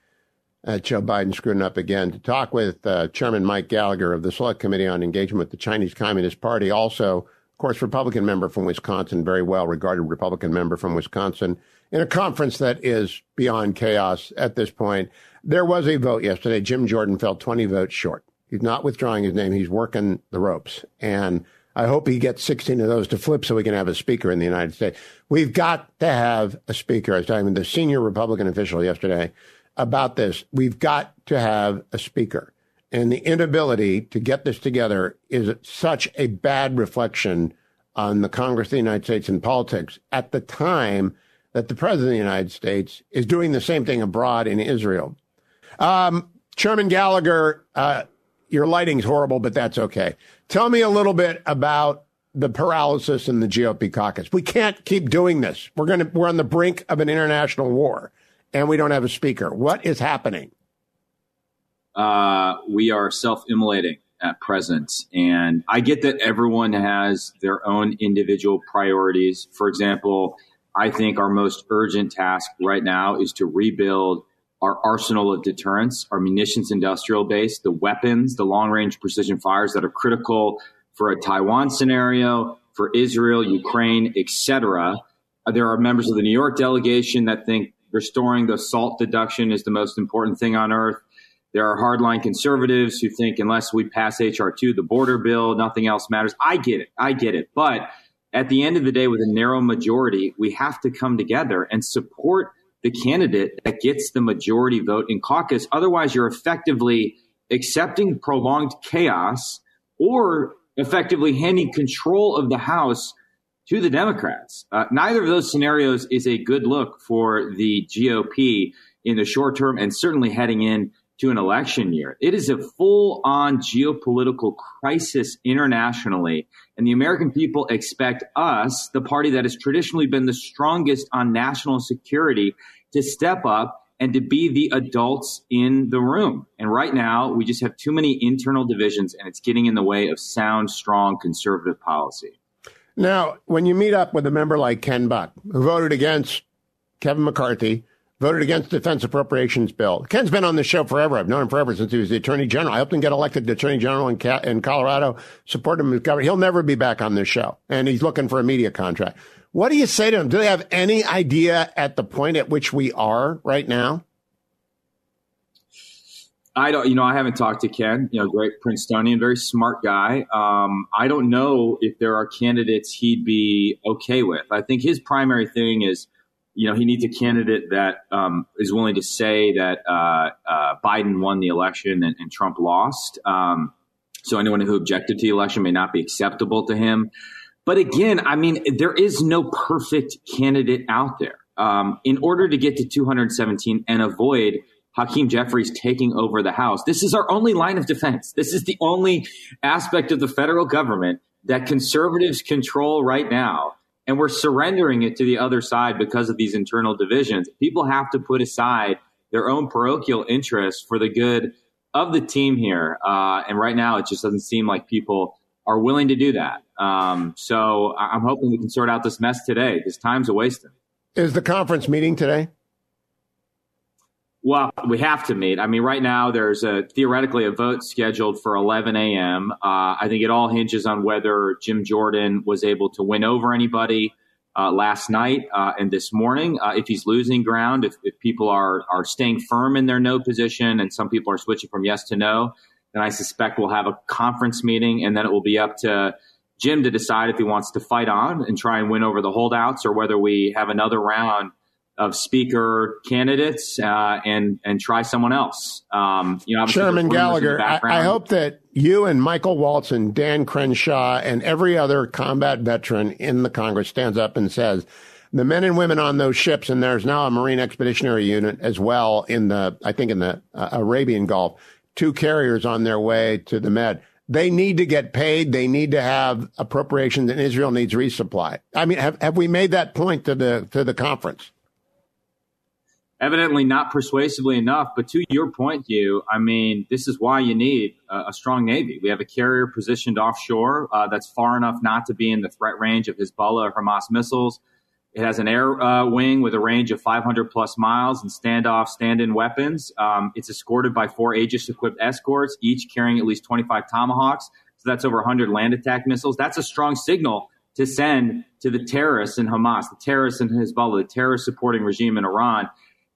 A: Uh, Joe Biden screwing up again to talk with uh, Chairman Mike Gallagher of the Select Committee on Engagement with the Chinese Communist Party. Also, of course, Republican member from Wisconsin, very well regarded Republican member from Wisconsin, in a conference that is beyond chaos at this point. There was a vote yesterday. Jim Jordan fell 20 votes short. He's not withdrawing his name. He's working the ropes. And I hope he gets 16 of those to flip so we can have a speaker in the United States. We've got to have a speaker. I was talking with the senior Republican official yesterday about this. We've got to have a speaker. And the inability to get this together is such a bad reflection on the Congress of the United States and politics at the time that the President of the United States is doing the same thing abroad in Israel. Um, Chairman Gallagher, uh, your lighting's horrible, but that's okay. Tell me a little bit about the paralysis in the GOP caucus. We can't keep doing this. We're going to, we're on the brink of an international war and we don't have a speaker. What is happening?
K: Uh, we are self-immolating at present. And I get that everyone has their own individual priorities. For example, I think our most urgent task right now is to rebuild our arsenal of deterrence, our munitions industrial base, the weapons, the long range precision fires that are critical for a Taiwan scenario, for Israel, Ukraine, etc. There are members of the New York delegation that think restoring the SALT deduction is the most important thing on earth. There are hardline conservatives who think unless we pass HR2, the border bill, nothing else matters. I get it. I get it. But at the end of the day, with a narrow majority, we have to come together and support the candidate that gets the majority vote in caucus. Otherwise, you're effectively accepting prolonged chaos or effectively handing control of the House to the Democrats. Uh, neither of those scenarios is a good look for the GOP in the short term and certainly heading in to an election year. It is a full on geopolitical crisis internationally. And the American people expect us, the party that has traditionally been the strongest on national security, to step up and to be the adults in the room. And right now, we just have too many internal divisions, and it's getting in the way of sound, strong conservative policy.
A: Now, when you meet up with a member like Ken Buck, who voted against Kevin McCarthy, voted against defense appropriations bill. Ken's been on the show forever. I've known him forever since he was the attorney general. I helped him get elected the attorney general in, in Colorado, support him as governor. He'll never be back on this show, and he's looking for a media contract. What do you say to him? Do they have any idea at the point at which we are right now?
K: I don't, you know, I haven't talked to Ken, you know, great Princetonian, very smart guy. Um, I don't know if there are candidates he'd be okay with. I think his primary thing is, you know, he needs a candidate that um, is willing to say that uh, uh, Biden won the election and, and Trump lost. Um, so anyone who objected to the election may not be acceptable to him. But again, I mean, there is no perfect candidate out there. Um, in order to get to 217 and avoid Hakeem Jeffries taking over the House. This is our only line of defense. This is the only aspect of the federal government that conservatives control right now. And we're surrendering it to the other side because of these internal divisions. People have to put aside their own parochial interests for the good of the team here. Uh, and right now, it just doesn't seem like people are willing to do that. Um, so I'm hoping we can sort out this mess today because time's a wasting.
A: Is the conference meeting today?
K: Well, we have to meet. I mean, right now there's a theoretically a vote scheduled for 11 a.m. Uh, I think it all hinges on whether Jim Jordan was able to win over anybody uh, last night uh, and this morning. Uh, if he's losing ground, if, if, people are are staying firm in their no position, and some people are switching from yes to no, then I suspect we'll have a conference meeting, and then it will be up to Jim to decide if he wants to fight on and try and win over the holdouts, or whether we have another round of speaker candidates uh, and and try someone else. Um, you know,
A: Chairman Gallagher, I, I, hope that you and Michael Waltz and Dan Crenshaw and every other combat veteran in the Congress stands up and says. The men and women on those ships, and there's now a Marine Expeditionary Unit as well in the, I think in the uh, Arabian Gulf, two carriers on their way to the Med they need to get paid. They need to have appropriations, and Israel needs resupply. I mean, have, have we made that point to the to the conference?
K: Evidently not persuasively enough. But to your point, you, I mean, this is why you need a, a strong Navy. We have a carrier positioned offshore uh, that's far enough not to be in the threat range of Hezbollah or Hamas missiles. It has an air uh, wing with a range of 500 plus miles and standoff stand in weapons. Um, it's escorted by four Aegis equipped escorts, each carrying at least 25 Tomahawks. So that's over 100 land attack missiles. That's a strong signal to send to the terrorists in Hamas, the terrorists in Hezbollah, the terrorist supporting regime in Iran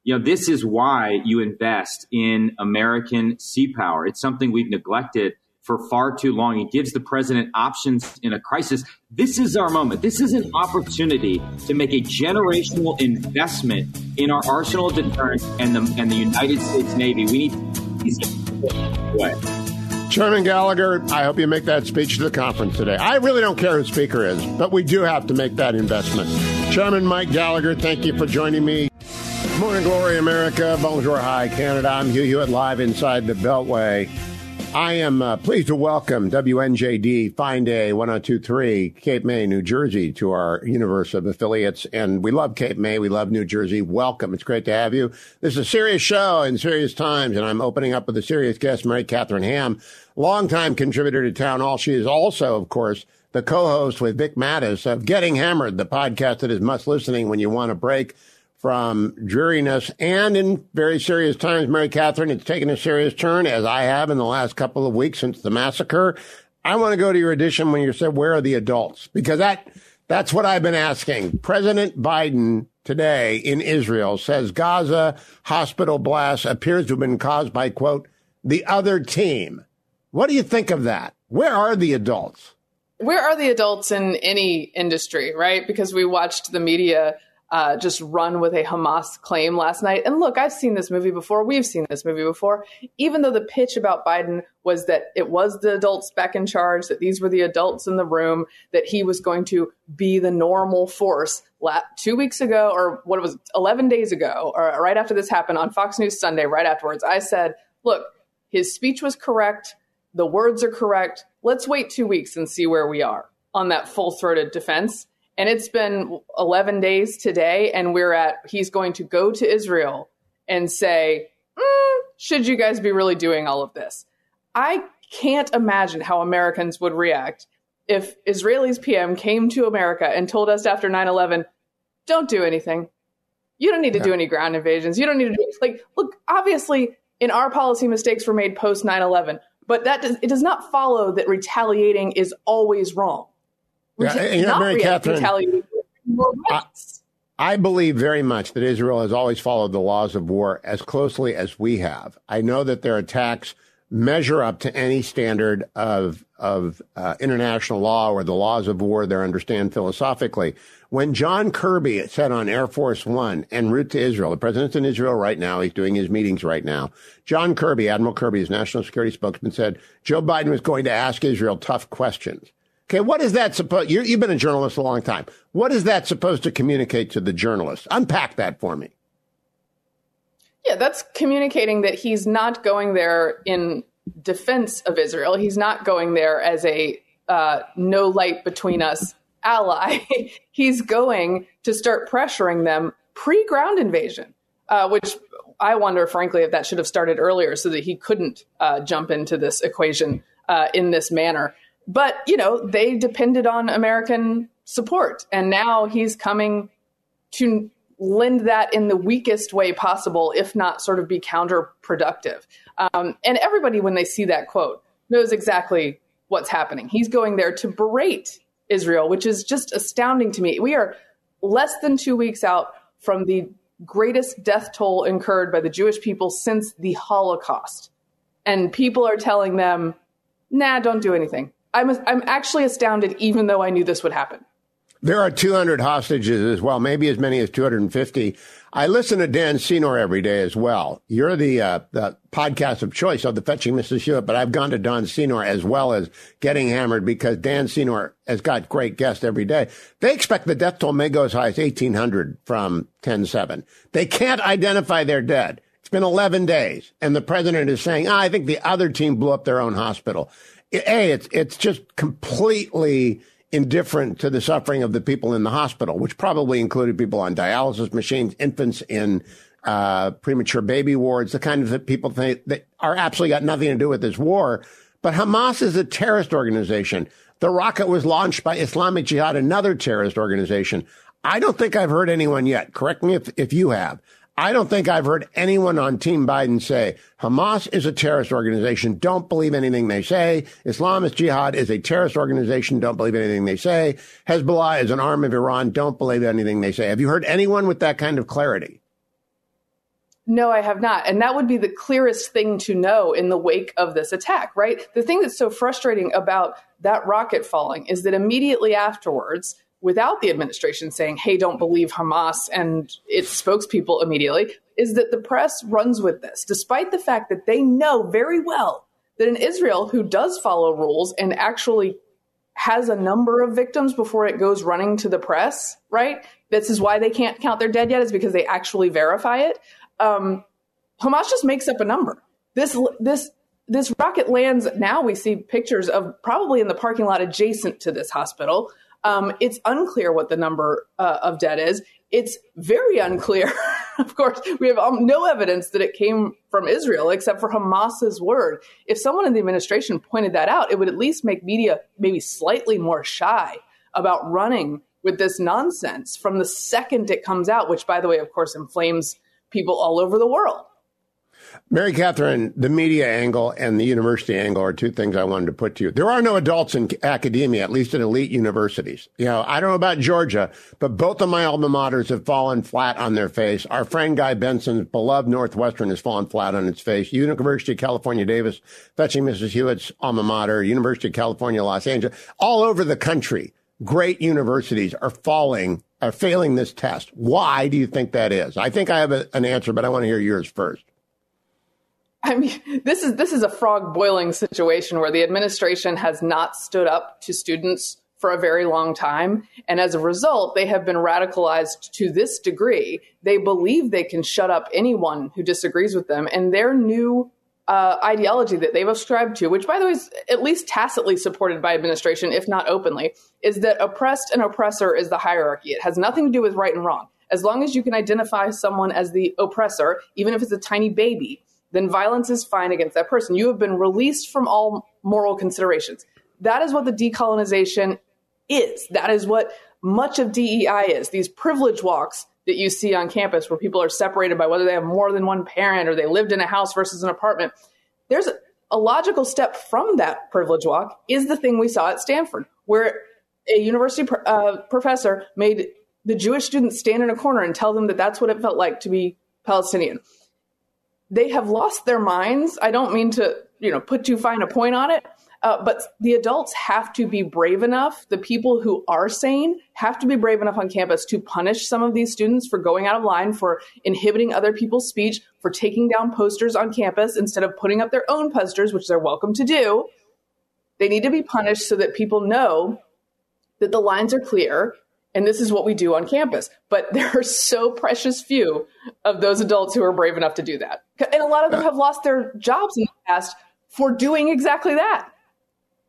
K: you know, this is why you invest in American sea power. It's something we've neglected for far too long. It gives the president options in a crisis. This is our moment. This is an opportunity to make a generational investment in our arsenal of deterrence and the and the United States Navy. We need way.
A: Chairman Gallagher, I hope you make that speech to the conference today. I really don't care who speaker is, but we do have to make that investment. Chairman Mike Gallagher, thank you for joining me. Morning Glory America, Bonjour Hi Canada. I'm Hugh Hewitt live inside the Beltway. I am uh, pleased to welcome WNJD Fine Day 1023 Cape May, New Jersey to our universe of affiliates. And we love Cape May. We love New Jersey. Welcome. It's great to have you. This is a serious show in serious times. And I'm opening up with a serious guest, Mary Katharine Ham, longtime contributor to Town Hall. She is also, of course, the co-host with Vic Matus of Getting Hammered, the podcast that is must listening when you want a break from dreariness and in very serious times. Mary Katharine, it's taken a serious turn, as I have in the last couple of weeks since the massacre. I want to go to your edition when you said, where are the adults? Because that, that's what I've been asking. President Biden today in Israel says Gaza hospital blast appears to have been caused by, quote, the other team. What do you think of that? Where are the adults?
L: Where are the adults in any industry, right? Because we watched the media uh, just run with a Hamas claim last night. And look, I've seen this movie before. We've seen this movie before. Even though the pitch about Biden was that it was the adults back in charge, that these were the adults in the room, that he was going to be the normal force. Two weeks ago, or what it was, 11 days ago, or right after this happened on Fox News Sunday, right afterwards, I said, look, his speech was correct. The words are correct. Let's wait two weeks and see where we are on that full throated defense. And it's been 11 days today, and we're at, he's going to go to Israel and say, mm, should you guys be really doing all of this? I can't imagine how Americans would react if Israelis PM came to America and told us after 9 11, don't do anything. You don't need to yeah. do any ground invasions. You don't need to do like look. Obviously, in our policy, mistakes were made post 9-11, but that does, it does not follow that retaliating is always wrong.
A: Yeah, you know, Mary Katharine, I, I believe very much that Israel has always followed the laws of war as closely as we have. I know that their attacks measure up to any standard of of uh, international law or the laws of war they understand philosophically. When John Kirby said on Air Force One en route to Israel, the president's in Israel right now. He's doing his meetings right now. John Kirby, Admiral Kirby, his national security spokesman, said Joe Biden was going to ask Israel tough questions. Okay, what is that supposed? You've been a journalist a long time. What is that supposed to communicate to the journalists? Unpack that for me.
L: Yeah, that's communicating that he's not going there in defense of Israel. He's not going there as a uh, no light between us ally. <laughs> he's going to start pressuring them pre ground invasion, uh, which I wonder, frankly, if that should have started earlier so that he couldn't uh, jump into this equation uh, in this manner. But, you know, they depended on American support. And now he's coming to lend that in the weakest way possible, if not sort of be counterproductive. Um, and everybody, when they see that quote, knows exactly what's happening. He's going there to berate Israel, which is just astounding to me. We are less than two weeks out from the greatest death toll incurred by the Jewish people since the Holocaust. And people are telling them, nah, don't do anything. I'm, I'm actually astounded, even though I knew this would happen.
A: There are 200 hostages as well, maybe as many as 250. I listen to Dan Senor every day as well. You're the, uh, the podcast of choice of the Fetching Mrs. Hewitt, but I've gone to Dan Senor as well as Getting Hammered because Dan Senor has got great guests every day. They expect the death toll may go as high as 1800 from 10-7. They can't identify their dead. It's been 11 days and the president is saying, oh, I think the other team blew up their own hospital. A, it's, it's just completely indifferent to the suffering of the people in the hospital, which probably included people on dialysis machines, infants in uh, premature baby wards, the kind of people think that are absolutely got nothing to do with this war. But Hamas is a terrorist organization. The rocket was launched by Islamic Jihad, another terrorist organization. I don't think I've heard anyone yet. Correct me if, if you have. I don't think I've heard anyone on Team Biden say Hamas is a terrorist organization. Don't believe anything they say. Islamist Jihad is a terrorist organization. Don't believe anything they say. Hezbollah is an arm of Iran. Don't believe anything they say. Have you heard anyone with that kind of clarity?
L: No, I have not. And that would be the clearest thing to know in the wake of this attack, right? The thing that's so frustrating about that rocket falling is that immediately afterwards, without the administration saying, hey, don't believe Hamas and its spokespeople immediately, is that the press runs with this, despite the fact that they know very well that in Israel, who does follow rules and actually has a number of victims before it goes running to the press, right? This is why they can't count their dead yet, is because they actually verify it. Um, Hamas just makes up a number. This, this, this rocket lands. Now we see pictures of probably in the parking lot adjacent to this hospital um, it's unclear what the number uh, of dead is. It's very unclear. <laughs> of course, we have um, no evidence that it came from Israel except for Hamas's word. If someone in the administration pointed that out, it would at least make media maybe slightly more shy about running with this nonsense from the second it comes out, which, by the way, of course, inflames people all over the world.
A: Mary Katharine, the media angle and the university angle are two things I wanted to put to you. There are no adults in academia, at least in elite universities. You know, I don't know about Georgia, but both of my alma maters have fallen flat on their face. Our friend Guy Benson's beloved Northwestern has fallen flat on its face. University of California, Davis, fetching Mrs. Hewitt's alma mater, University of California, Los Angeles, all over the country. Great universities are falling, are failing this test. Why do you think that is? I think I have a, an answer, but I want to hear yours first.
L: I mean, this is this is a frog boiling situation where the administration has not stood up to students for a very long time, and as a result, they have been radicalized to this degree. They believe they can shut up anyone who disagrees with them, and their new uh, ideology that they've ascribed to, which by the way is at least tacitly supported by administration, if not openly, is that oppressed and oppressor is the hierarchy. It has nothing to do with right and wrong. As long as you can identify someone as the oppressor, even if it's a tiny baby, then violence is fine against that person. You have been released from all moral considerations. That is what the decolonization is. That is what much of DEI is. These privilege walks that you see on campus where people are separated by whether they have more than one parent or they lived in a house versus an apartment. There's a logical step from that privilege walk is the thing we saw at Stanford, where a university uh, professor made the Jewish students stand in a corner and tell them that that's what it felt like to be Palestinian. They have lost their minds. I don't mean to, you know, put too fine a point on it, uh, but the adults have to be brave enough. The people who are sane have to be brave enough on campus to punish some of these students for going out of line, for inhibiting other people's speech, for taking down posters on campus instead of putting up their own posters, which they're welcome to do. They need to be punished so that people know that the lines are clear and this is what we do on campus. But <laughs> there are so precious few of those adults who are brave enough to do that. And a lot of them have lost their jobs in the past for doing exactly that.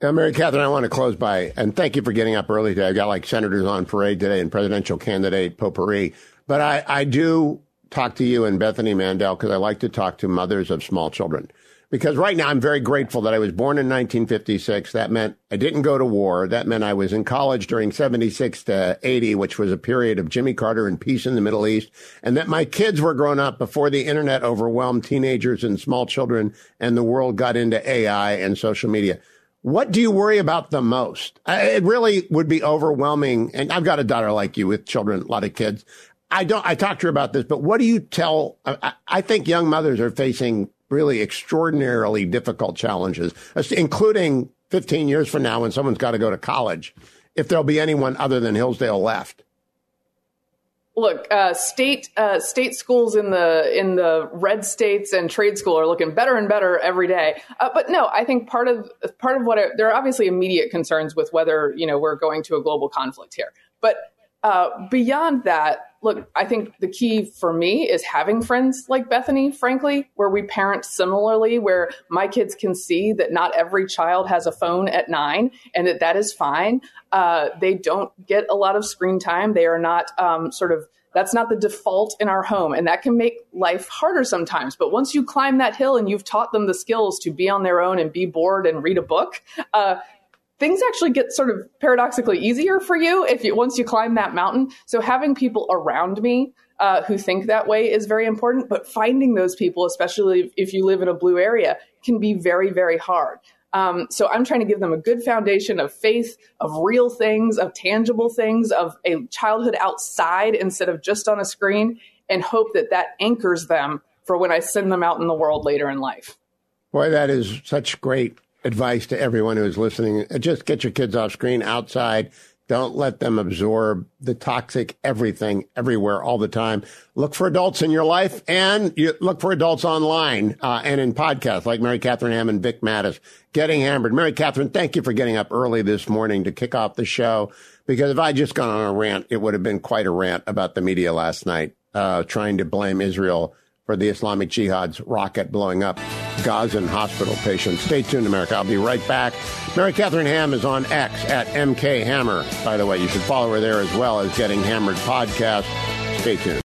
A: Now, Mary Katharine, I want to close by, and thank you for getting up early today. I've got like senators on parade today and presidential candidate potpourri. But I, I do talk to you and Bethany Mandel because I like to talk to mothers of small children because right now I'm very grateful that I was born in 1956. That meant I didn't go to war. That meant I was in college during 76 to 80, which was a period of Jimmy Carter and peace in the Middle East. And that my kids were grown up before the internet overwhelmed teenagers and small children and the world got into AI and social media. What do you worry about the most? It really would be overwhelming. And I've got a daughter like you with children, a lot of kids. I don't, I talked to her about this, but what do you tell? I, I think young mothers are facing really extraordinarily difficult challenges, including 15 years from now when someone's got to go to college, if there'll be anyone other than Hillsdale left.
L: Look, uh, state uh, state schools in the in the red states and trade school are looking better and better every day. Uh, but no, I think part of part of what there are obviously immediate concerns with whether you know we're going to a global conflict here. But uh, beyond that, look, I think the key for me is having friends like Bethany, frankly, where we parent similarly, where my kids can see that not every child has a phone at nine and that that is fine. Uh, they don't get a lot of screen time. They are not um, sort of that's not the default in our home and that can make life harder sometimes but once you climb that hill and you've taught them the skills to be on their own and be bored and read a book uh, things actually get sort of paradoxically easier for you if you once you climb that mountain. So having people around me uh, who think that way is very important. But finding those people, especially if you live in a blue area, can be very very hard. Um, so I'm trying to give them a good foundation of faith, of real things, of tangible things, of a childhood outside instead of just on a screen, and hope that that anchors them for when I send them out in the world later in life.
A: Boy, that is such great advice to everyone who's listening. Just get your kids off screen outside. Don't let them absorb the toxic everything everywhere all the time. Look for adults in your life and you look for adults online uh, and in podcasts like Mary Katharine Ham and Vic Matus, Getting Hammered. Mary Katharine, thank you for getting up early this morning to kick off the show because if I just gone on a rant, it would have been quite a rant about the media last night, uh, trying to blame Israel for the Islamic Jihad's rocket blowing up Gazan hospital patients. Stay tuned, America. I'll be right back. Mary Katharine Ham is on X at MK Hammer. By the way, you should follow her there as well as Getting Hammered podcast. Stay tuned.